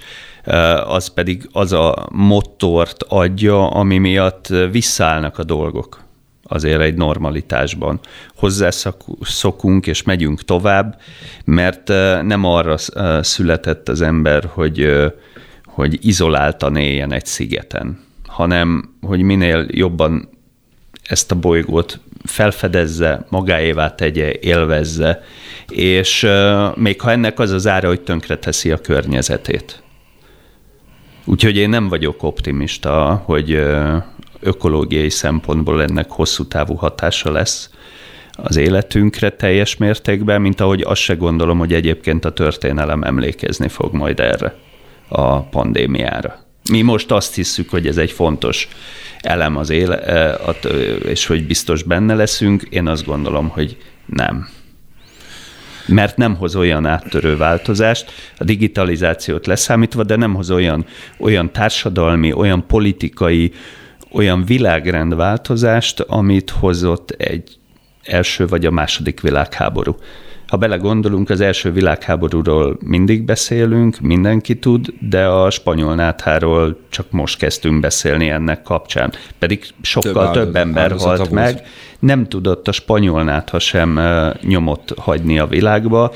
Az pedig az a mottort adja, ami miatt visszaállnak a dolgok azért egy normalitásban. Hozzászokunk és megyünk tovább, mert nem arra született az ember, hogy, hogy izoláltan éljen egy szigeten, hanem hogy minél jobban ezt a bolygót felfedezze, magáévá tegye, élvezze, és még ha ennek az az ára, hogy tönkreteszi a környezetét. Úgyhogy én nem vagyok optimista, hogy ökológiai szempontból ennek hosszú távú hatása lesz az életünkre teljes mértékben, mint ahogy azt se gondolom, hogy egyébként a történelem emlékezni fog majd erre a pandémiára. Mi most azt hiszük, hogy ez egy fontos elem az éle, és hogy biztos benne leszünk. Én azt gondolom, hogy nem mert nem hoz olyan áttörő változást, a digitalizációt leszámítva, de nem hoz olyan, olyan társadalmi, olyan politikai, olyan világrendváltozást, amit hozott egy első vagy a második világháború. Ha belegondolunk, az első világháborúról mindig beszélünk, mindenki tud, de a spanyol nátháról csak most kezdtünk beszélni ennek kapcsán. Pedig sokkal több, több ember halt meg, nem tudott a spanyol nátha sem nyomot hagyni a világba,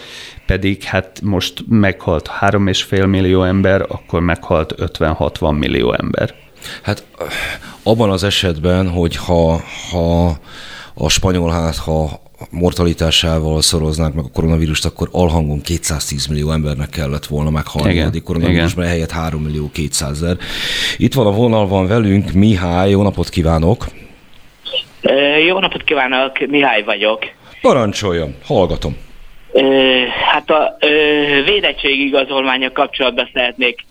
pedig hát most meghalt 3,5 millió ember, akkor meghalt 50-60 millió ember. Hát abban az esetben, hogy ha, ha a spanyol hát, ha mortalitásával szoroznánk meg a koronavírust, akkor alhangon 210 millió embernek kellett volna meghalni a koronavírusban, helyett 3 millió 200 ezer. Itt van a vonalban velünk Mihály, jó napot kívánok! Jó napot kívánok, Mihály vagyok. Parancsoljon, hallgatom. Hát a védettségigazolványok kapcsolatban szeretnék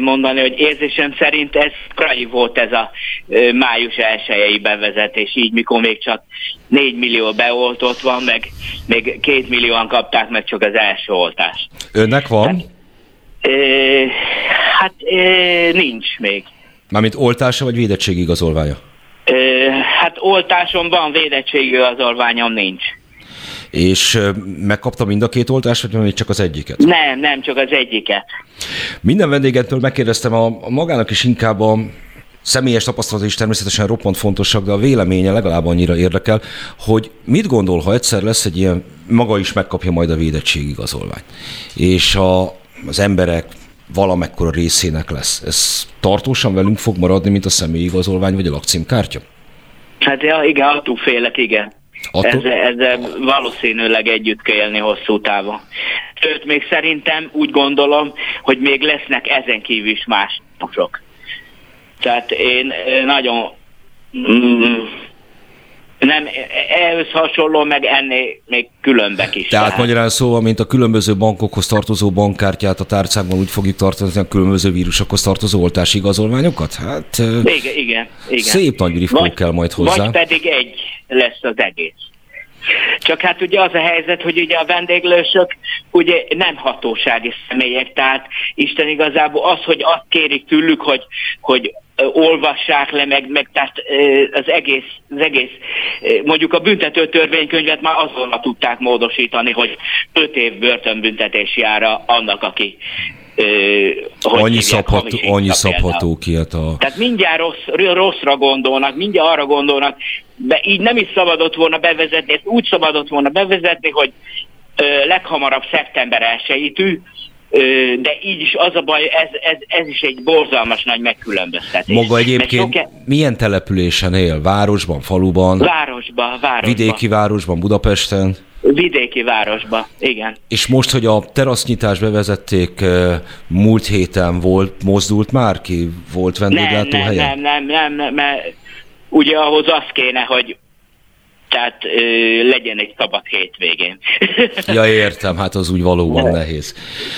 mondani, hogy érzésem szerint ez korai volt ez a május elsőjei bevezetés, így mikor még csak 4 millió beoltott van, meg még 2 millióan kapták meg csak az első oltást. Önnek van? Hát, hát nincs még. Mármint oltása vagy védettségigazolványa? Hát oltásom van, védettségigazolványom nincs. És megkapta mind a két oltást, vagy még csak az egyiket? Nem, nem, csak az egyiket. Minden vendégettől megkérdeztem, a, a magának is inkább a személyes tapasztalat is természetesen roppant fontosak, de a véleménye legalább annyira érdekel, hogy mit gondol, ha egyszer lesz egy ilyen, maga is megkapja majd a védettségigazolványt, és a, az emberek valamekkora részének lesz. Ez tartósan velünk fog maradni, mint a személyigazolvány vagy a lakcímkártya? Hát ja, igen, attól félek, igen. Attól... Ezzel, ezzel valószínűleg együtt kell élni hosszú távon. Sőt, még szerintem úgy gondolom, hogy még lesznek ezen kívül is más napok. Tehát én nagyon mm, nem, ehhez hasonló, meg ennél még különbek is. Tehát, tehát. magyarán szóval, mint a különböző bankokhoz tartozó bankkártyát a tárcákban úgy fogjuk tartani a különböző vírusokhoz tartozó oltási igazolványokat? Hát igen, igen, igen. szép nagy grifó kell majd hozzá. Vagy pedig egy lesz az egész. Csak hát ugye az a helyzet, hogy ugye a vendéglősök ugye nem hatósági személyek, tehát Isten igazából az, hogy azt kérik tőlük, hogy, hogy olvassák le, meg, meg tehát az egész, az egész, mondjuk a büntető törvénykönyvet már azonnal tudták módosítani, hogy 5 év börtönbüntetés jár annak, aki hogy annyi, szabható, annyi szabható ki a... Tehát mindjárt rossz, rosszra gondolnak, mindjárt arra gondolnak, de így nem is szabadott volna bevezetni, ezt úgy szabadott volna bevezetni, hogy ö, leghamarabb szeptember 1 de így is az a baj, ez, ez, ez is egy borzalmas nagy megkülönböztetés. Maga egyébként sok... milyen településen él? Városban, faluban? Városban, városban. Vidéki városban, Budapesten? Vidéki városban, igen. És most, hogy a terasznyitás bevezették, múlt héten volt, mozdult már ki? Volt vendéglátóhelye? Nem, nem, nem, nem, nem, mert ugye ahhoz az kéne, hogy tehát ö, legyen egy szabad hétvégén. ja, értem, hát az úgy valóban nehéz.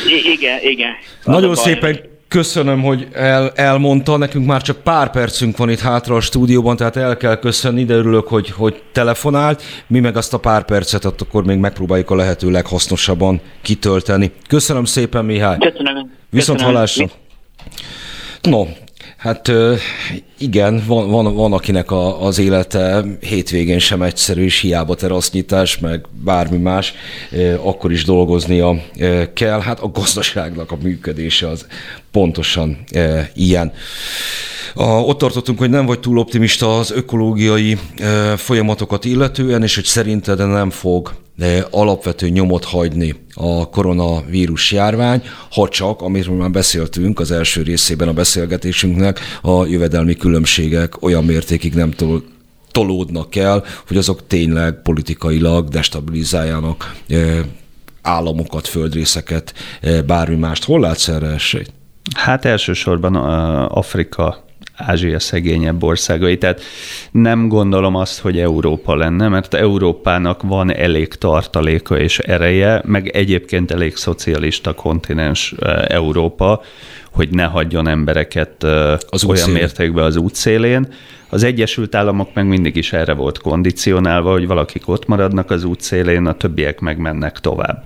I- igen, igen. Nagyon szépen Köszönöm, hogy el, elmondta, nekünk már csak pár percünk van itt hátra a stúdióban, tehát el kell köszönni, de örülök, hogy, hogy telefonált. Mi meg azt a pár percet ott akkor még megpróbáljuk a lehető leghasznosabban kitölteni. Köszönöm szépen, Mihály. Köszönöm. Viszont hallásra. No, Hát igen, van, van, van akinek a, az élete hétvégén sem egyszerű, és hiába terasznyitás, meg bármi más, akkor is dolgoznia kell. Hát a gazdaságnak a működése az pontosan ilyen. Ott tartottunk, hogy nem vagy túl optimista az ökológiai folyamatokat illetően, és hogy szerinted nem fog alapvető nyomot hagyni a koronavírus járvány, ha csak, amiről már beszéltünk az első részében a beszélgetésünknek, a jövedelmi különbségek olyan mértékig nem tol tolódnak el, hogy azok tényleg politikailag destabilizáljanak államokat, földrészeket, bármi mást. Hol látsz erre esélyt? Hát elsősorban Afrika Ázsia szegényebb országai. Tehát nem gondolom azt, hogy Európa lenne, mert Európának van elég tartaléka és ereje, meg egyébként elég szocialista kontinens Európa, hogy ne hagyjon embereket az olyan mértékben az útszélén. Az Egyesült Államok meg mindig is erre volt kondicionálva, hogy valakik ott maradnak az útszélén, a többiek meg mennek tovább.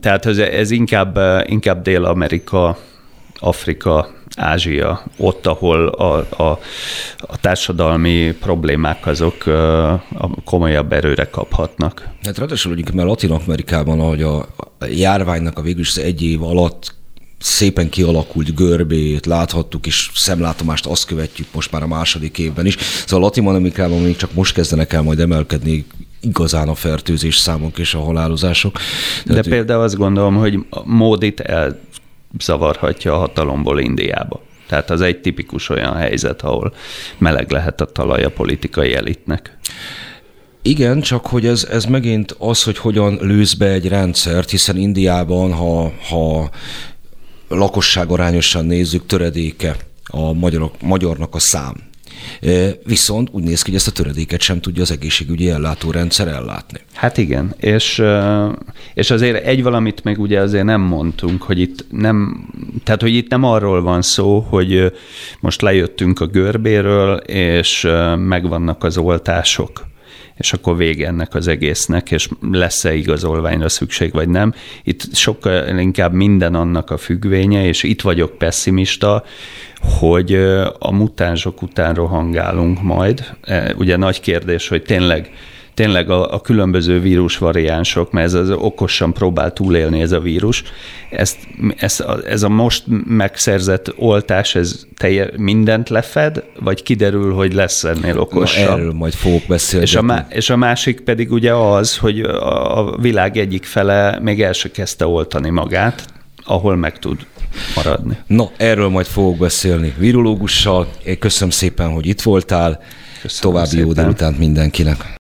Tehát ez, ez inkább, inkább Dél-Amerika, Afrika, Ázsia, ott, ahol a, a, a társadalmi problémák azok a komolyabb erőre kaphatnak. Hát ráadásul mondjuk, mert Latin-Amerikában, ahogy a járványnak a végül is egy év alatt szépen kialakult görbét láthattuk, és szemlátomást azt követjük most már a második évben is. Szóval Latin-Amerikában még csak most kezdenek el majd emelkedni igazán a fertőzés számok és a halálozások. De például azt gondolom, hogy Módit el zavarhatja a hatalomból Indiába. Tehát az egy tipikus olyan helyzet, ahol meleg lehet a talaj a politikai elitnek. Igen, csak hogy ez, ez megint az, hogy hogyan lősz be egy rendszert, hiszen Indiában, ha, ha lakosság arányosan nézzük, töredéke a magyarok, magyarnak a szám. Viszont úgy néz ki, hogy ezt a töredéket sem tudja az egészségügyi ellátórendszer ellátni. Hát igen, és, és azért egy valamit még ugye azért nem mondtunk, hogy itt nem, tehát hogy itt nem arról van szó, hogy most lejöttünk a görbéről, és megvannak az oltások és akkor vége ennek az egésznek, és lesz-e igazolványra szükség, vagy nem. Itt sokkal inkább minden annak a függvénye, és itt vagyok pessimista, hogy a mutánsok után rohangálunk majd. E, ugye nagy kérdés, hogy tényleg tényleg a, a különböző vírusvariánsok, mert ez az okosan próbál túlélni ez a vírus, ezt, ez, a, ez a most megszerzett oltás, ez telje, mindent lefed, vagy kiderül, hogy lesz ennél okosabb? Na, erről majd fogok beszélni. És a, és a másik pedig ugye az, hogy a, a világ egyik fele még el se kezdte oltani magát, ahol meg tud maradni. Na, erről majd fogok beszélni virológussal. Köszönöm szépen, hogy itt voltál. Köszönöm További szépen. jó délutánt mindenkinek.